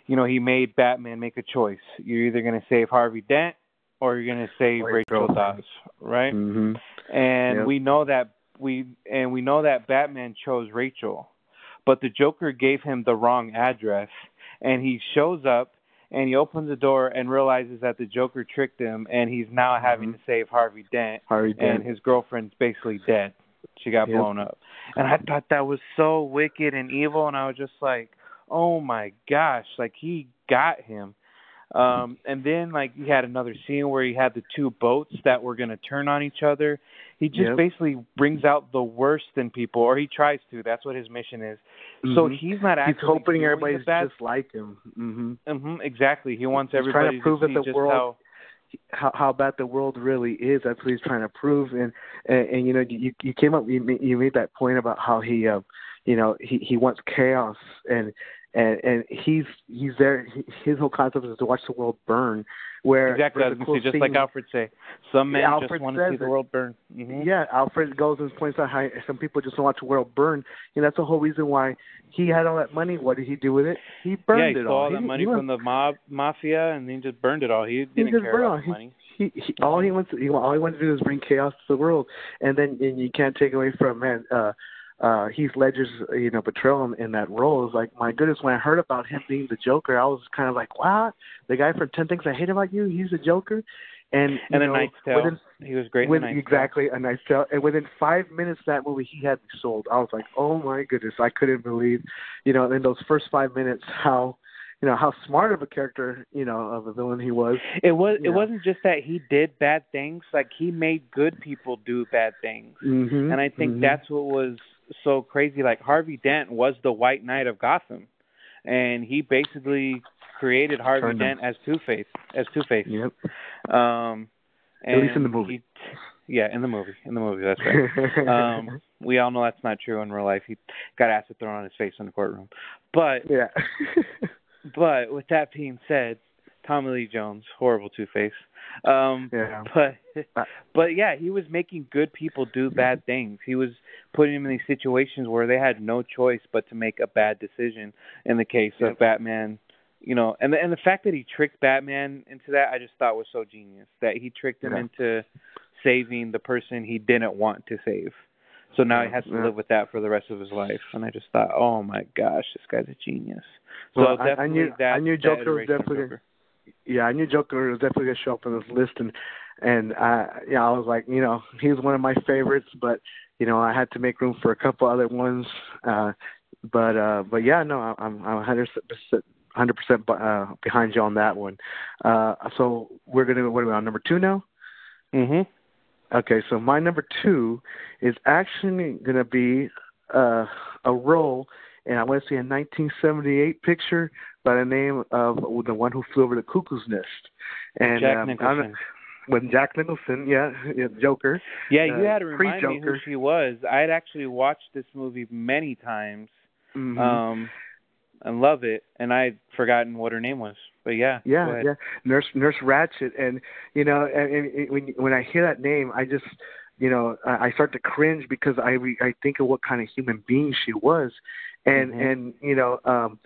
you know, he made Batman make a choice. You're either going to save Harvey Dent or you're going to save Rachel. Dawes, right? Mhm. and Yep. we know that we and we know that Batman chose Rachel, but the Joker gave him the wrong address, and he shows up and he opens the door and realizes that the Joker tricked him, and he's now having to save Harvey Dent, Harvey and Dent. his girlfriend's basically dead. She got Yep. blown up, and I thought that was so wicked and evil, and I was just like, oh my gosh, like he got him. Um, and then like he had another scene where he had the two boats that were going to turn on each other. He just Yep. basically brings out the worst in people, or he tries to. That's what his mission is. So Mhm. he's not actually. he's hoping everybody's just like him. Mm-hmm. Mm-hmm, exactly. He wants everybody. Trying to prove see that the world- how. how how bad the world really is. That's what he's trying to prove. And and, and you know, you you came up, you ma- you made that point about how he, uh, you know, he he wants chaos, and and and he's he's there. His whole concept is to watch the world burn. Where Exactly. I was a going to cool say, just like Alfred say, some men Alfred just want to see the world burn. hmm Yeah, Alfred goes and points out how some people just want to watch the world burn. Know, that's the whole reason why he had all that money. What did he do with it? He burned yeah, he it all. all He that money he from the mob mafia, and then just burned it all. He didn't just care about it the all. money. he, he all he wants to, he, all he wants to do is bring chaos to the world, and then and you can't take away from man. Uh, uh, Heath Ledger's you know portrayal in, in that role is like my goodness. When I heard about him being the Joker, I was kind of like, wow, the guy from Ten Things I Hate About You, he's the Joker, and And a know, Knight's Tale. within, he was great with, in a Knight's exactly a Knight's Tale. And within five minutes of that movie, he had me sold. I was like, oh my goodness, I couldn't believe, you know, in those first five minutes how. You know how smart of a character, you know, of a villain he was. It was. It know. wasn't just that he did bad things. Like he made good people do bad things. Mm-hmm. and I think Mhm. that's what was so crazy. Like Harvey Dent was the White Knight of Gotham, and he basically created Harvey Turned him. Dent as Two Face. As Two Face. Yep. Um, At least in the movie. he- yeah, in the movie. In the movie, that's right. um, we all know that's not true in real life. He got acid thrown on his face in the courtroom. But yeah. but with that being said, Tommy Lee Jones, horrible Two Face. Um, yeah. but Uh, but yeah, he was making good people do bad things. He was putting them in these situations where they had no choice but to make a bad decision. In the case Yep. of Batman, you know, and the, and the fact that he tricked Batman into that, I just thought was so genius. That he tricked him Yeah. into saving the person he didn't want to save. So now he has to yeah. live with that for the rest of his life. And I just thought, oh my gosh, this guy's a genius. So Well, I- I knew- that. I knew Joker was definitely- Joker. Yeah, I knew Joker was definitely gonna show up on this list, and and I, yeah, I was like, you know, he's one of my favorites, but you know, I had to make room for a couple other ones. Uh, but uh, but yeah, no, I- I'm I'm 100 percent. Uh, behind you on that one. Uh, so we're gonna what are we on number two now? Mhm. Okay, so my number two is actually going to be uh, a role, and I want to see a 1978 picture by the name of the one who flew over the cuckoo's nest. And Jack um, Nicholson. With Jack Nicholson, yeah, yeah Joker. Yeah, you uh, had to remind me who she was. I had actually watched this movie many times, Mhm. um, and love it, and I'd forgotten what her name was. But yeah, yeah, yeah, Nurse Nurse Ratched, and you know, and, and when when I hear that name, I just, you know, I I start to cringe because I re, I think of what kind of human being she was, and Mhm. and you know, um,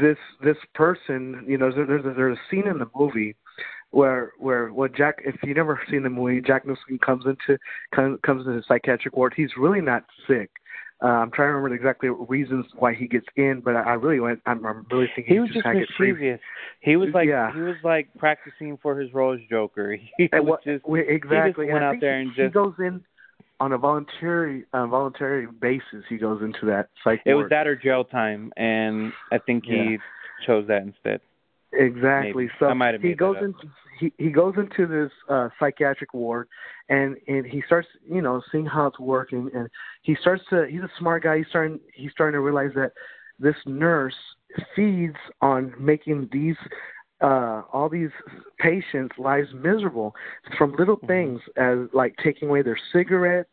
this this person, you know, there, there's a, there's a scene in the movie where where what Jack, if you've never seen the movie, Jack Nicholson comes into comes, comes into the psychiatric ward. He's really not sick. Uh, I'm trying to remember exactly reasons why he gets in, but I, I really went. I'm, I'm really thinking He was just had to get free mischievous. He was like Yeah. he was like practicing for his role as Joker. He was what, just exactly. went and I out there and he just- goes in on a voluntary uh, voluntary basis. He goes into that psych it was that or jail time, and I think he Yeah. chose that instead. exactly. maybe. So I might have he goes into he he goes into this uh psychiatric ward and and he starts you know seeing how it's working and he starts to he's a smart guy he's starting he's starting to realize that this nurse feeds on making these uh all these patients lives miserable from little Mhm. things as like taking away their cigarettes.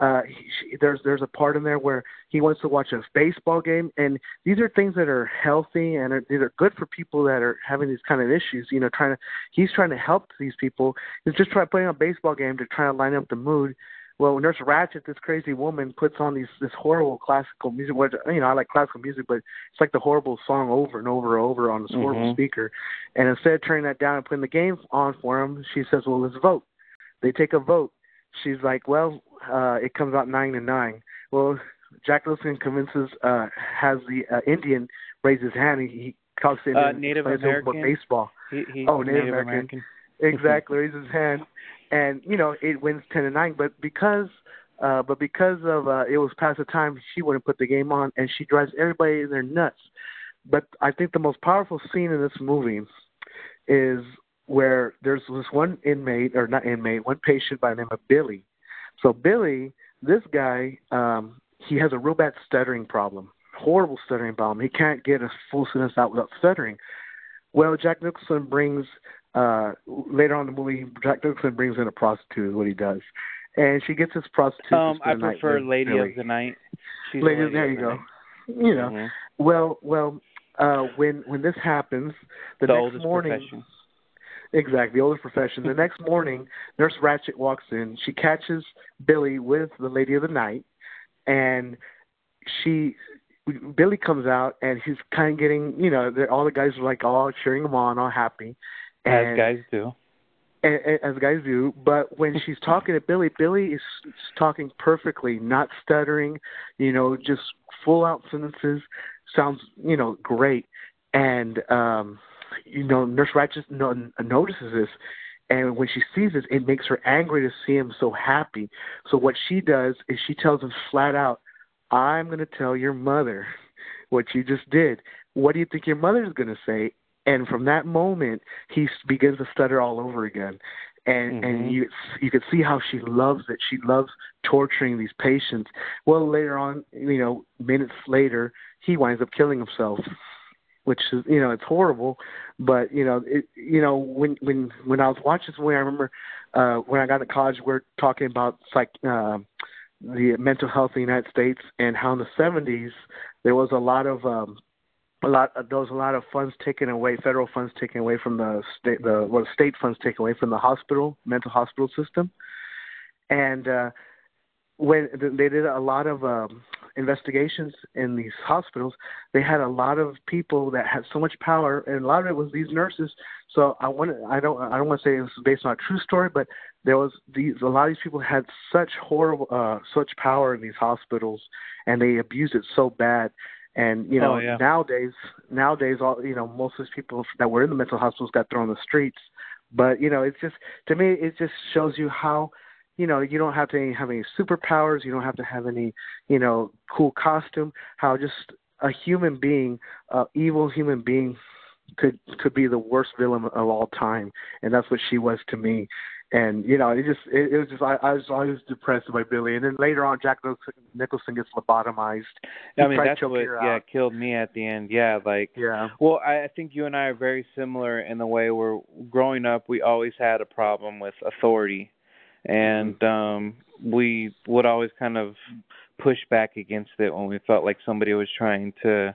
Uh he, she, there's there's a part in there where he wants to watch a baseball game and these are things that are healthy and are, these are good for people that are having these kind of issues you know trying to he's trying to help these people. He's just trying putting on a baseball game to try to line up the mood well nurse Ratched this crazy woman puts on these this horrible classical music what you know i like classical music but it's like the horrible song over and over and over on this horrible Mhm. speaker and instead of turning that down and putting the game on for him she says well let's vote they take a vote she's like well uh it comes out nine to nine well Jack Wilson convinces uh has the uh, Indian raise his hand. He, he talks to Uh, Native to him about American? baseball. He, he Oh, Native Native American. Exactly, raises his hand, and you know it wins ten to nine. But because uh but because of uh it was past the time, she wouldn't put the game on, and she drives everybody in their nuts. But I think the most powerful scene in this movie is where there's this one inmate or not inmate, one patient by the name of Billy. So Billy, this guy, um, he has a real bad stuttering problem, horrible stuttering problem. He can't get a full sentence out without stuttering. Well, Jack Nicholson brings uh later on in the movie, Jack Nicholson brings in a prostitute. Is what he does, and she gets this prostitute. Um, I night prefer with Lady Billy. of the Night. She's Lady, Lady there you go. Night. You know, Mhm. well, well, uh, when when this happens, the, The next morning, profession. exactly, the oldest profession. The next morning, Nurse Ratched walks in. She catches Billy with the Lady of the Night, and she. Billy comes out and he's kind of getting, you know, all the guys are like all cheering him on, all happy, As guys do. and, and, as guys do. But when she's talking to Billy, Billy is talking perfectly, not stuttering, you know, just full out sentences. Sounds, you know, great. And um, you know, Nurse Ratched no, notices this, and when she sees this, it makes her angry to see him so happy. So what she does is she tells him flat out, "I'm going to tell your mother what you just did. What do you think your mother's going to say?" And from that moment, he begins to stutter all over again. And Mhm. and you you can see how she loves it. She loves torturing these patients. Well, later on, you know, minutes later, he winds up killing himself, which is you know it's horrible. But you know, it you know when when when I was watching this movie, I remember uh, when I got to college, we are talking about psych. Uh, the mental health in the United States and how in the 70s there was a lot of um, a lot there was a lot of funds taken away, federal funds taken away from the state, the well, state funds taken away from the hospital, mental hospital system, and uh, when they did a lot of um, investigations in these hospitals, they had a lot of people that had so much power, and a lot of it was these nurses. So I want I don't I don't want to say it was based on a true story, but there was these a lot of these people had such horrible uh, such power in these hospitals, and they abused it so bad. And you know Oh, yeah. nowadays nowadays all you know most of these people that were in the mental hospitals got thrown on the streets. But you know it's just to me it just shows you how you know you don't have to have any superpowers you don't have to have any you know cool costume how just a human being uh evil human being could could be the worst villain of all time and that's what she was to me and you know it just it, it was just I, I was always depressed by billy and then later on jack Nicholson- gets lobotomized He I mean, that's what yeah out. killed me at the end. Yeah, like yeah Well, I I think you and I are very similar in the way we're growing up we always had a problem with authority, and um we would always kind of push back against it when we felt like somebody was trying to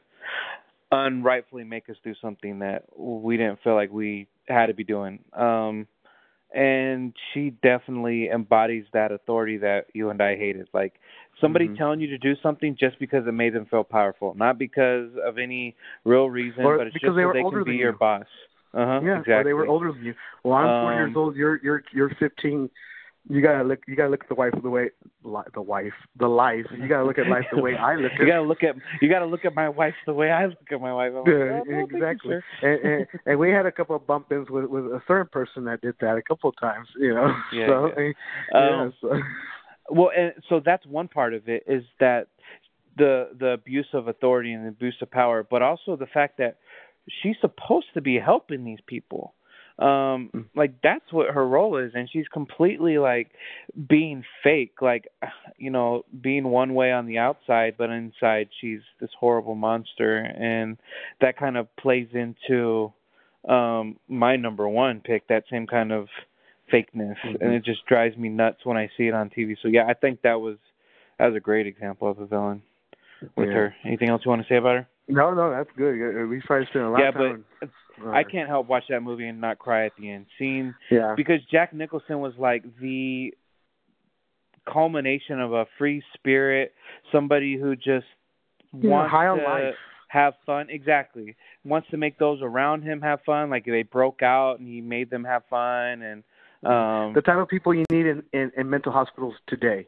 unrightfully make us do something that we didn't feel like we had to be doing. Um and she definitely embodies that authority that you and I hated. Like somebody Mhm. telling you to do something just because it made them feel powerful, not because of any real reason, Or but it's because just they so were they older can be than your you. boss. Uh huh. yeah exactly. or they were older than you well i'm four years Um, old you're you're you're fifteen you gotta look you gotta look at the wife the way li- the wife the life you gotta look at life the way i look at You gotta look at you gotta look at my wife the way I look at my wife. Like, "Oh, no, exactly. sir." and, and and we had a couple of bump ins with with a certain person that did that a couple of times, you know. Yeah, so, yeah. yeah, Um, so Well, and so that's one part of it is that the the abuse of authority and the abuse of power, but also the fact that she's supposed to be helping these people. Um Mm. like that's what her role is and she's completely like being fake, like you know, being one way on the outside, but inside she's this horrible monster and that kind of plays into um my number one pick, that same kind of fakeness and Mhm. it just drives me nuts when I see it on TV. So yeah, I think that was that was a great example of a villain with Yeah. her. Anything else you want to say about her? No, no, that's good. Yeah, We probably spent a lot yeah, of time. but I can't help watch that movie and not cry at the end. scene. Yeah, because Jack Nicholson was like the culmination of a free spirit, somebody who just Yeah, wants high on to life. have fun. Exactly. Wants to make those around him have fun. Like they broke out and he made them have fun and um the type of people you need in in, in mental hospitals today.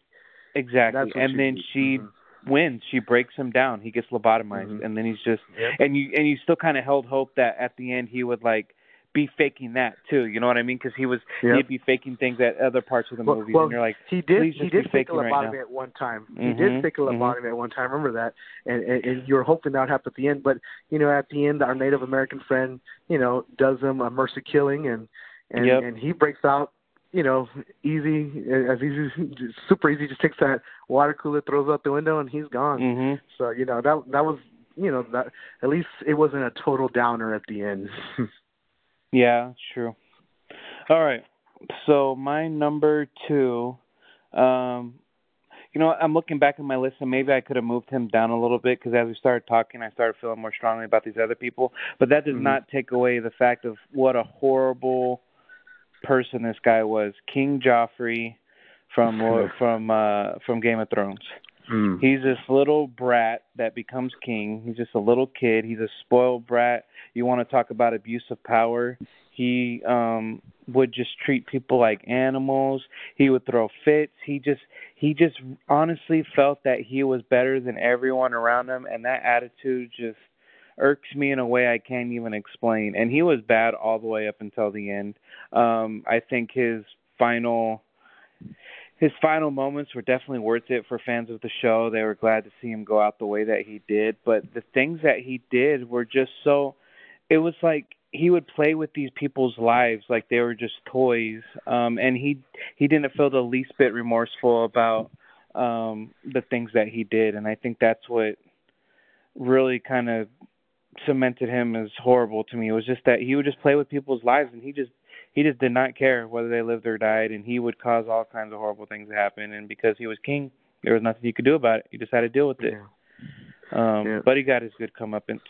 exactly. And then she Mhm. Wins. She breaks him down. He gets lobotomized Mhm. and then he's just Yep. and you and you still kind of held hope that at the end he would like be faking that too. You know what I mean? Because he was Yep. he'd be faking things at other parts of the Well- movies, well, and you're like, he did he did fake a faking right lobotomy at one time. He Mhm, did fake a mhm. lobotomy at one time. Remember that, and, and and you were hoping that would happen at the end. But you know, at the end, our Native American friend, you know, does him a mercy killing, and and Yep. and he breaks out. You know, easy as easy, super easy. Just takes that water cooler, throws out the window, and he's gone. hmm So you know that that was you know that at least it wasn't a total downer at the end. Yeah, true. All right. So my number two, um, you know, I'm looking back at my list, and maybe I could have moved him down a little bit because as we started talking, I started feeling more strongly about these other people. But that does Mhm. not take away the fact of what a horrible person this guy was, King Joffrey from from uh from Game of Thrones. mm. He's this little brat that becomes king. He's just a little kid. He's a spoiled brat. You want to talk about abuse of power? He um would just treat people like animals. He would throw fits. He just he just honestly felt that he was better than everyone around him and that attitude just irks me in a way I can't even explain. And he was bad all the way up until the end. Um I think his final his final moments were definitely worth it for fans of the show. They were glad to see him go out the way that he did, but the things that he did were just so it was like he would play with these people's lives like they were just toys. Um and he he didn't feel the least bit remorseful about um the things that he did and I think that's what really kind of cemented him as horrible to me. It was just that he would just play with people's lives and he just he just did not care whether they lived or died and he would cause all kinds of horrible things to happen and because he was king there was nothing you could do about it. You just had to deal with it. Yeah. Um Yeah. but he got his good comeuppance.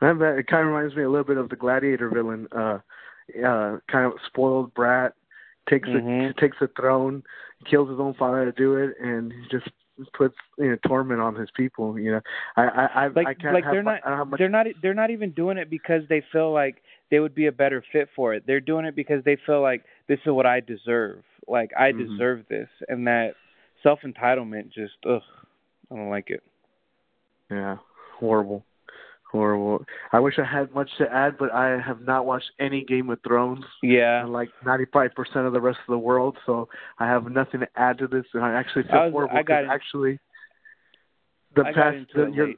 That, that it kind of reminds me a little bit of the Gladiator villain, uh, uh, kind of spoiled brat, takes Mhm. the takes the throne, kills his own father to do it, and he just puts you know torment on his people. You know, I I I, Like I can't like they're not I don't much, they're not they're not even doing it because they feel like they would be a better fit for it. They're doing it because they feel like this is what I deserve. Like I Mhm. deserve this and that self entitlement just ugh I don't like it. yeah horrible. Horrible. I wish I had much to add, but I have not watched any Game of Thrones. Yeah. like 95% of the rest of the world, so I have nothing to add to this, and I actually feel I was- horrible I got actually the I past the, your-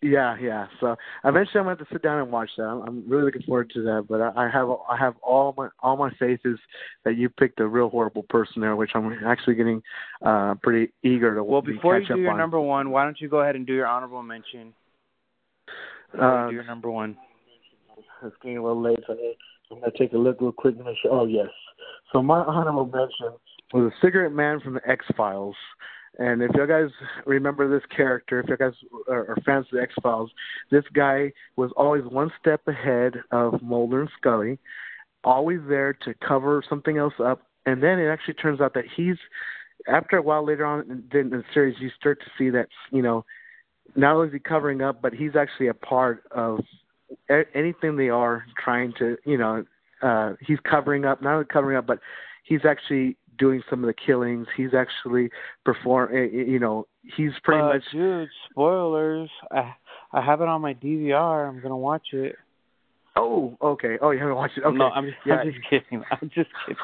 yeah yeah. So eventually I'm going to have to sit down and watch that. I'm, I'm really looking forward to that, but I, I have I have all my all my faith is that you picked a real horrible person there, which I'm actually getting uh pretty eager to Well, before catch you do your on. number one, why don't you go ahead and do your honorable mention? Uh, you do your number one. It's getting a little late, so I'm going to take a look real quick and make sure. Oh, yes. So my honorable mention was a cigarette man from the X Files. And if you guys remember this character, if you guys are, fans of the X Files, this guy was always one step ahead of Mulder and Scully, always there to cover something else up. And then it actually turns out that he's, after a while later on in the series, you start to see that, you know, not only is he covering up, but he's actually a part of anything they are trying to, you know, uh, he's covering up, not only covering up, but he's actually doing some of the killings. He's actually perform, eh, eh, you know, he's pretty uh, much. dude, spoilers. I I have it on my DVR. I'm gonna watch it. Oh, okay. Oh, you haven't watched it? Okay. No, I'm, yeah. I'm just kidding. I'm just kidding.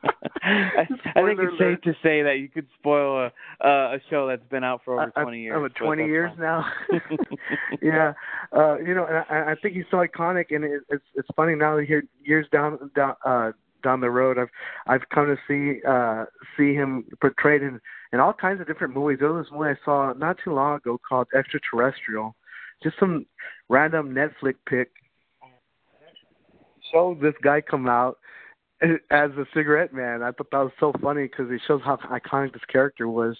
I, I think it's safe to say that you could spoil a uh, a show that's been out for over I- I- 20 years. At 20 years fine. now. yeah, uh, you know, and I, I think he's so iconic, and it, it's it's funny now that here years down down uh, down the road, I've I've come to see uh, see him portrayed in in all kinds of different movies. There was this movie I saw not too long ago called Extraterrestrial, just some random Netflix pick. Showed this guy come out as a cigarette man. I thought that was so funny because it shows how iconic this character was.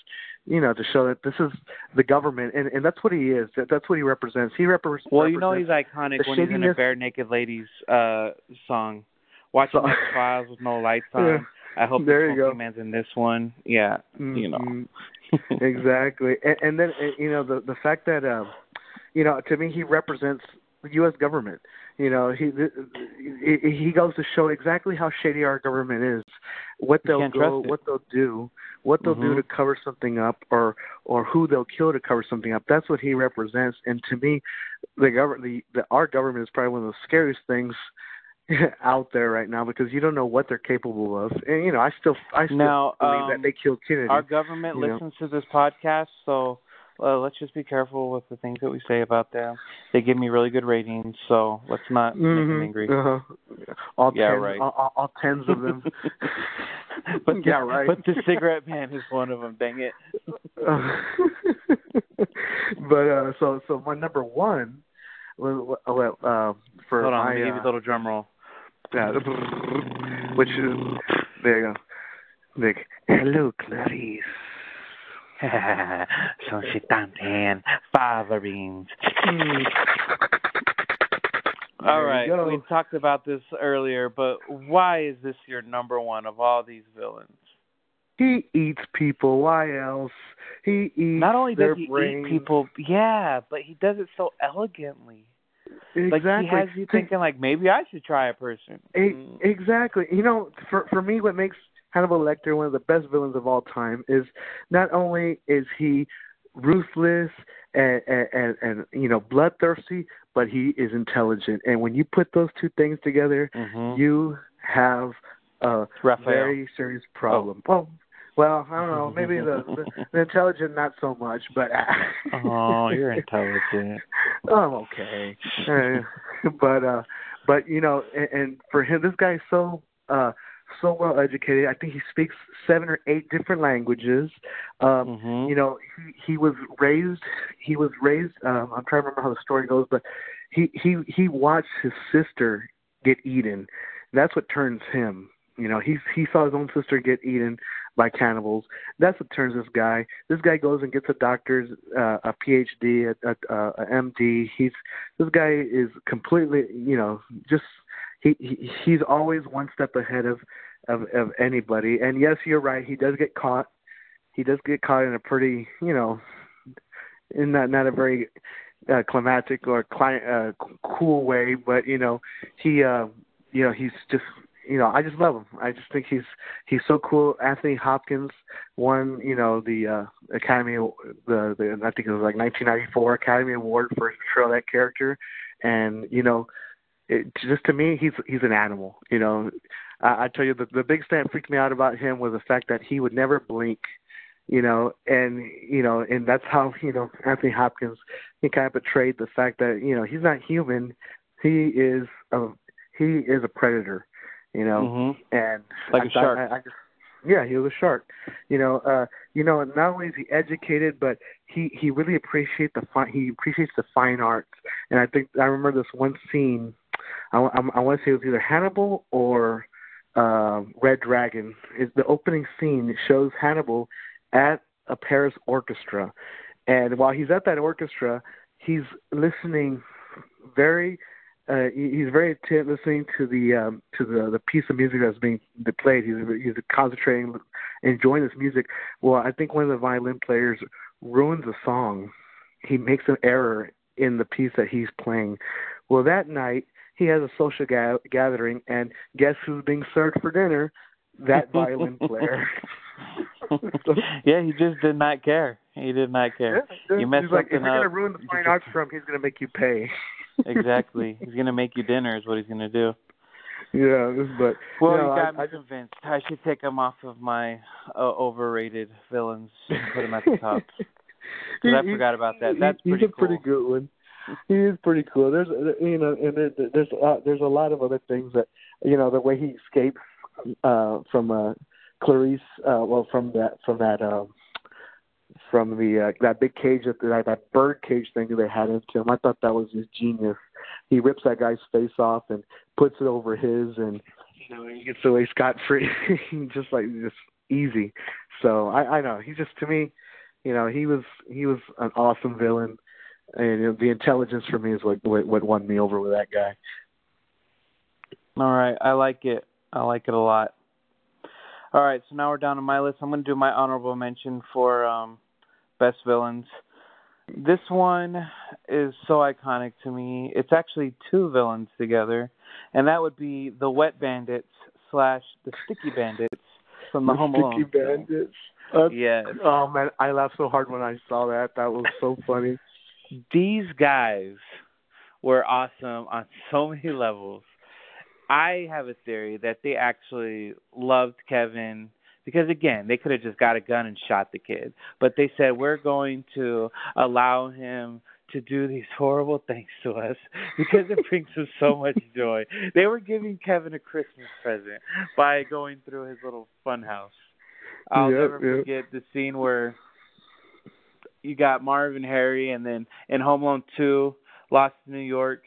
You know, to show that this is the government, and and that's what he is. That, that's what he represents. He repre- Well, you know he's iconic the when he's in a Barenaked Ladies uh song. Watching So- X Files with no lights on. Yeah. I hope There the you go. Man's in this one. Yeah, you know. Mhm. exactly. And, and then you know the the fact that um, you know to me he represents the U.S. government. You know, he he goes to show exactly how shady our government is, what they'll go, what they'll do, what they'll mm-hmm. do to cover something up, or or who they'll kill to cover something up. That's what he represents. And to me, the government, the, the our government is probably one of the scariest things out there right now because you don't know what they're capable of. And you know, I still I still now, believe um, that they killed Kennedy. Our government listens know? to this podcast, so uh, let's just be careful with the things that we say about them. They give me really good ratings, so let's not mm-hmm. make them angry. Uh-huh. All yeah, tens, right. All, all, tens of them. but yeah, right. But the cigarette man is one of them. Dang it. but uh, so so my number one, well, uh, for hold on, my, let me give you a little drum roll. Yeah, which is there you go. Like, hello, Clarice. Son and fava beans. all right, we talked about this earlier, but why is this your number one of all these villains? He eats people. Why else? He eats. Not only does he brains. eat people, yeah, but he does it so elegantly. Exactly. Like he has you thinking, like maybe I should try a person. Exactly. You know, for for me, what makes Hannibal Lecter one of the best villains of all time is not only is he ruthless and and, and, and you know bloodthirsty, but he is intelligent. And when you put those two things together, mm-hmm. you have a Raphael. very serious problem. Oh. Well, well, I don't know. Maybe the, the, the intelligent, not so much, but. oh, you're intelligent. I'm okay, but uh, but you know, and, and for him, this guy is so uh so well educated. I think he speaks seven or eight different languages. Um, mm-hmm. You know, he he was raised. He was raised. Um, I'm trying to remember how the story goes, but he he he watched his sister get eaten. That's what turns him. You know, he he saw his own sister get eaten by cannibals. That's what turns this guy. This guy goes and gets a doctor's, uh, a PhD, a, a, a MD. He's this guy is completely, you know, just he, he he's always one step ahead of, of of anybody. And yes, you're right. He does get caught. He does get caught in a pretty, you know, in not not a very uh, climatic or cli- uh, cool way, but you know, he, uh, you know, he's just you know, I just love him. I just think he's he's so cool. Anthony Hopkins won, you know, the uh, Academy the the I think it was like 1994 Academy Award for his portrayal that character, and you know, it, just to me, he's he's an animal. You know, I, I tell you the the big thing that freaked me out about him was the fact that he would never blink. You know, and you know, and that's how you know Anthony Hopkins he kind of portrayed the fact that you know he's not human. He is a he is a predator you know, mm-hmm. and like I, a shark. I, I just, yeah, he was a shark. You know, uh, you know, not only is he educated, but he he really appreciates the fine. He appreciates the fine arts, and I think I remember this one scene. I, I, I want to say it was either Hannibal or uh, Red Dragon. The opening scene shows Hannibal at a Paris orchestra, and while he's at that orchestra, he's listening very uh, he's very attentive listening to the um, to the the piece of music that's being played. He's he's concentrating, enjoying this music. Well, I think one of the violin players ruins a song. He makes an error in the piece that he's playing. Well, that night he has a social ga- gathering, and guess who's being served for dinner? That violin player. yeah, he just did not care. He did not care. Yeah, you messed he's like, if you're gonna ruin the fine arts for him, he's gonna make you pay. exactly. He's gonna make you dinner. Is what he's gonna do. Yeah, but well, you, know, you got I, me convinced. I should take him off of my uh, overrated villains and put him at the top. Because I forgot about that. That's he's pretty a pretty good one. He is pretty cool. There's, you know, and there, there's uh, there's a lot of other things that, you know, the way he escapes uh from uh Clarice, uh well from that from that um from the uh, that big cage that that, that bird cage thing that they had into him. I thought that was just genius. He rips that guy's face off and puts it over his, and you know he gets away scot free, just like just easy. So I, I know he's just to me, you know, he was he was an awesome villain, and the intelligence for me is what, what what won me over with that guy. All right, I like it. I like it a lot. All right, so now we're down to my list. I'm going to do my honorable mention for um, best villains. This one is so iconic to me. It's actually two villains together, and that would be the Wet Bandits slash the Sticky Bandits from the, the Home Sticky Bandits. Uh, Yes. Oh man, I laughed so hard when I saw that. That was so funny. These guys were awesome on so many levels. I have a theory that they actually loved Kevin because again, they could have just got a gun and shot the kid, but they said we're going to allow him to do these horrible things to us because it brings him so much joy. They were giving Kevin a Christmas present by going through his little fun house. I'll Yep, never yep. forget the scene where you got Marv and Harry and then in Home Alone 2, Lost in New York,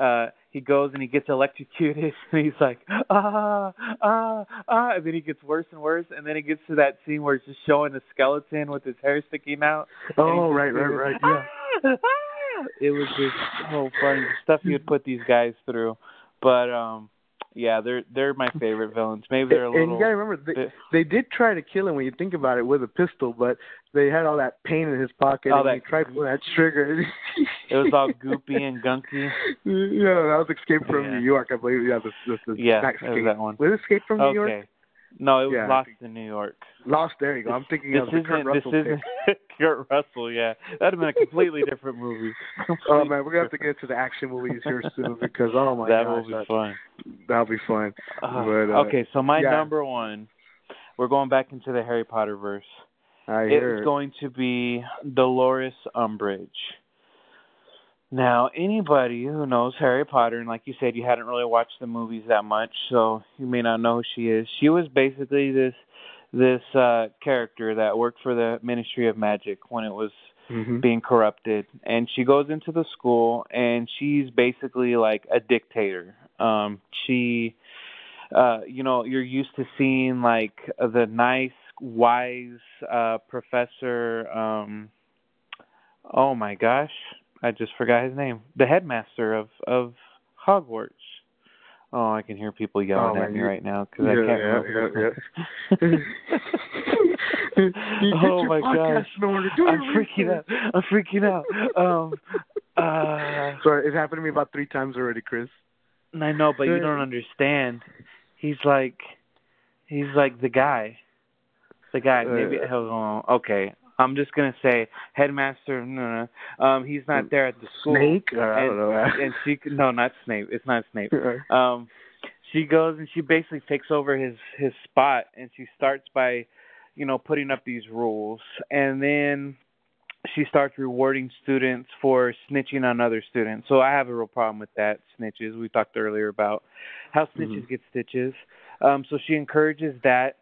uh he goes and he gets electrocuted and he's like ah ah ah and then he gets worse and worse and then he gets to that scene where it's just showing a skeleton with his hair sticking out. Oh right, right, right. Yeah. "Ah, ah." It was just so funny the stuff would put these guys through. But um yeah, they're they're my favorite villains. Maybe they're a little. and you gotta remember they, they did try to kill him when you think about it with a pistol, but they had all that pain in his pocket All and that- he tried pulling that trigger. it was all goopy and gunky. Yeah, that was Escape from Yeah. New York, I believe. Yeah, the, the, the Yeah, it was that one. Was Escape from New Okay. York? No, it was Yeah. Lost in New York. Lost. There you go. I'm thinking this of the isn't Kurt Russell this pick. isn't Kurt Russell, yeah. That'd have been a completely different movie. Oh man, we're gonna have to get to the action movies here soon because oh my that gosh, will be that, fun. that'll be fun. Uh, But, uh, okay, so my yeah. number one, we're going back into the Harry Potter verse. I It hear is going to be Dolores Umbridge. Now, anybody who knows Harry Potter, and like you said, you hadn't really watched the movies that much, so you may not know who she is. She was basically this this uh character that worked for the Ministry of Magic when it was Mhm. being corrupted and she goes into the school and she's basically like a dictator um she uh you know you're used to seeing like the nice wise uh professor um oh my gosh i just forgot his name the headmaster of of hogwarts oh i can hear people yelling Oh, at me you- right now because i can't yeah, remember yeah, You oh my gosh in order. Do i'm freaking out i'm freaking out um uh Sorry, it happened to me about three times already, Chris. I know, but you don't understand. He's like, he's like the guy, the guy. Maybe Uh, hold on. Okay, I'm just gonna say headmaster. No, no. Um, he's not there at the school. Snake? Uh, I don't and, know. and she no, not Snape. It's not Snape. Um, she goes and she basically takes over his his spot, and she starts by, you know, putting up these rules, and then she starts rewarding students for snitching on other students. So I have a real problem with that snitches. We talked earlier about how snitches Mhm. get stitches. Um, so she encourages that.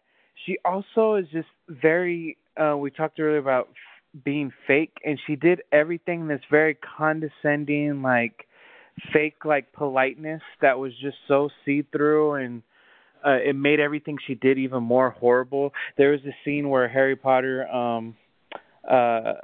She also is just very. Uh, we talked earlier about f- being fake, and she did everything this very condescending, like fake, like politeness that was just so see through and. Uh, it made everything she did even more horrible. There was a scene where Harry Potter um uh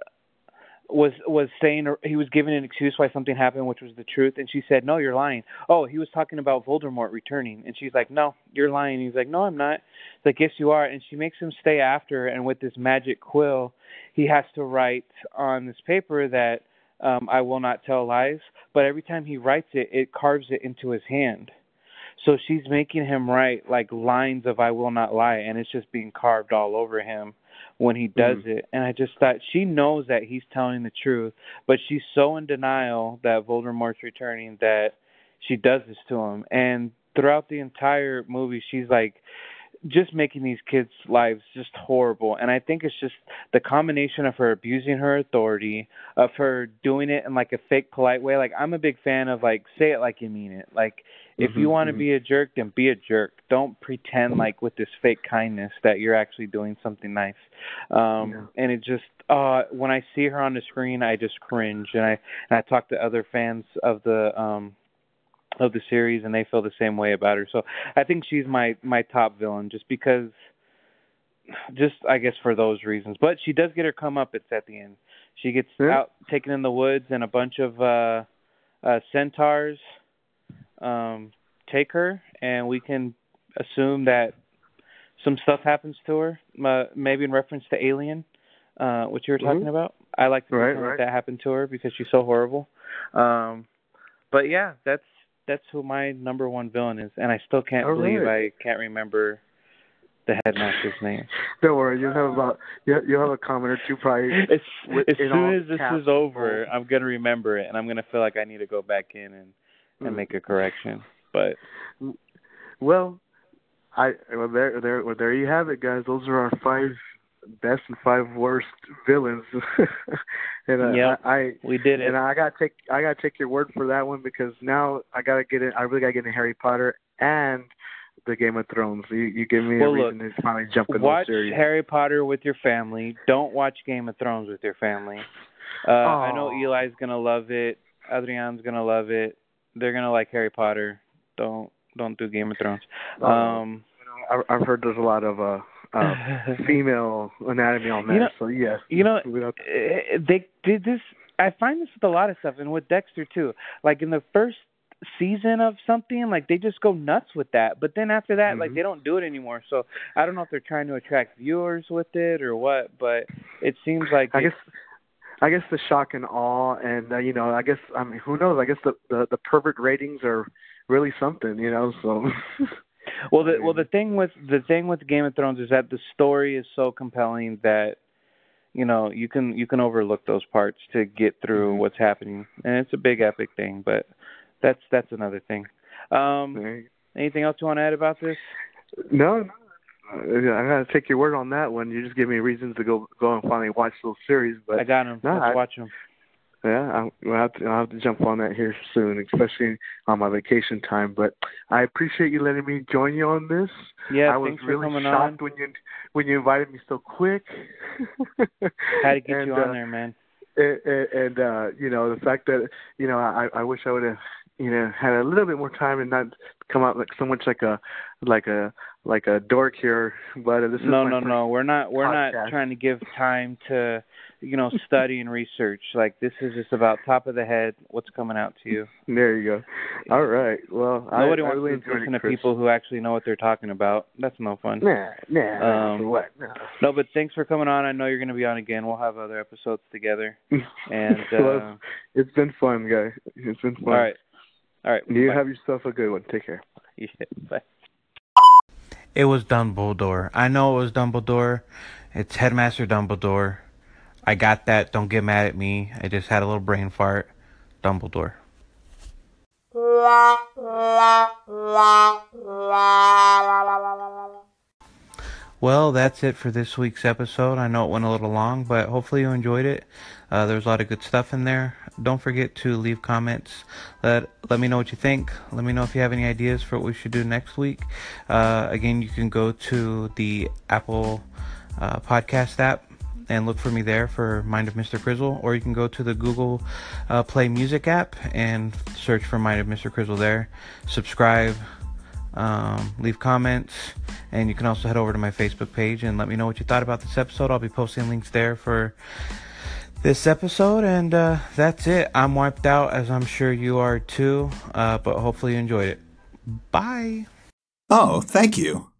was was saying he was giving an excuse why something happened which was the truth and she said no you're lying. Oh he was talking about voldemort returning. And she's like no you're lying. He's like no i'm not. He's like yes you are. And she makes him stay after and with this magic quill he has to write on this paper that um i will not tell lies but every time he writes it it carves it into his hand. So she's making him write like lines of i will not lie and it's just being carved all over him when he does Mhm. it. And I just thought she knows that he's telling the truth, but she's so in denial that Voldemort's returning that she does this to him. And throughout the entire movie, she's like just making these kids' lives just horrible. And I think it's just the combination of her abusing her authority, of her doing it in like a fake polite way. Like I'm a big fan of like say it like you mean it. Like if you Mhm, want to mhm. be a jerk, then be a jerk. Don't pretend like with this fake kindness that you're actually doing something nice. Um Yeah. and it just uh when I see her on the screen I just cringe and I and I talk to other fans of the um of the series and they feel the same way about her. So I think she's my my top villain just because just I guess for those reasons. But she does get her come up it's at the end. She gets Yeah. out taken in the woods and a bunch of uh uh centaurs um take her and we can assume that some stuff happens to her uh, maybe in reference to alien uh what you were talking Mhm. about I like to Right, pretend right. that that happened to her because she's so horrible. Um, but yeah, that's that's who my number one villain is, and I still can't All believe right. I can't remember the headmaster's name. Don't worry, you'll have about you'll, you'll have a comment or two probably. As, as soon as this caps. is over, I'm gonna remember it, and I'm gonna feel like I need to go back in and and Hmm. make a correction. But Well, I well there there well there you have it, guys. Those are our five best and five worst villains. and uh, Yep. I, I we did it. and I gotta take I gotta take your word for that one because now I gotta get in. I really gotta get into Harry Potter and the Game of Thrones. You you give me Well, a reason to finally jump in watch. Harry Potter with your family. Don't watch Game of Thrones with your family. Uh, I know Eli's gonna love it. Adrian's gonna love it. They're gonna like Harry Potter. Don't don't do Game of Thrones. Oh. Um, I, I've heard there's a lot of uh, uh female anatomy on that. You know- so yes, you know, we eh, they did this. I find this with a lot of stuff, and with Dexter too. Like in the first season of something, like they just go nuts with that. But then after that, like Mhm. they don't do it anymore. So I don't know if they're trying to attract viewers with it or what. But it seems like I it- guess I guess the shock and awe, and uh, you know, I guess I mean, who knows? I guess the the, the pervert ratings are really something, you know. So Well, the well the thing with the thing with Game of Thrones is that the story is so compelling that you know you can you can overlook those parts to get through Mhm. what's happening, and it's a big epic thing. But that's that's another thing. Um, anything else you want to add about this? no, no. Uh, I gotta take your word on that one. You just give me reasons to go go and finally watch those series. But I got no, Let's I- watch them. Yeah, I'll, I'll, have to, I'll have to jump on that here soon, especially on my vacation time. But I appreciate you letting me join you on this. Yeah, I was thanks for really coming shocked on. when you when you invited me so quick. Had to get and, you on uh, there, man. and, and, and uh, you know the fact that you know I I wish I would have you know had a little bit more time and not come out like so much like a like a like a dork here. But this is No, no, no. We're not. We're not trying to give time to, you know, study and research. Like this is just about top of the head. What's coming out to you. There you go. All right. Well, Nobody I, I wants really to listen it, to Chris. people who actually know what they're talking about. That's no fun. Nah, nah. Um, what? No. No, but thanks for coming on. I know you're going to be on again. We'll have other episodes together. And Well, uh, it's been fun, guys. It's been fun. all right, all right. You bye. have yourself a good one. Take care. Yeah, bye. It was Dumbledore. I know it was Dumbledore. It's Headmaster Dumbledore. I got that. Don't get mad at me. I just had a little brain fart. Dumbledore. Well, that's it for this week's episode. I know it went a little long, but hopefully you enjoyed it. Uh, there's a lot of good stuff in there. Don't forget to leave comments. Let let me know what you think. Let me know if you have any ideas for what we should do next week. Uh, again, you can go to the Apple uh, Podcast app and look for me there for Mind of Mr. Crizzle, or you can go to the Google uh, Play Music app and search for Mind of Mr. Crizzle there. Subscribe, um, leave comments, and you can also head over to my Facebook page and let me know what you thought about this episode. I'll be posting links there for this episode, and uh, that's it. I'm wiped out, as I'm sure you are too, uh, but hopefully you enjoyed it. Bye. Oh, thank you.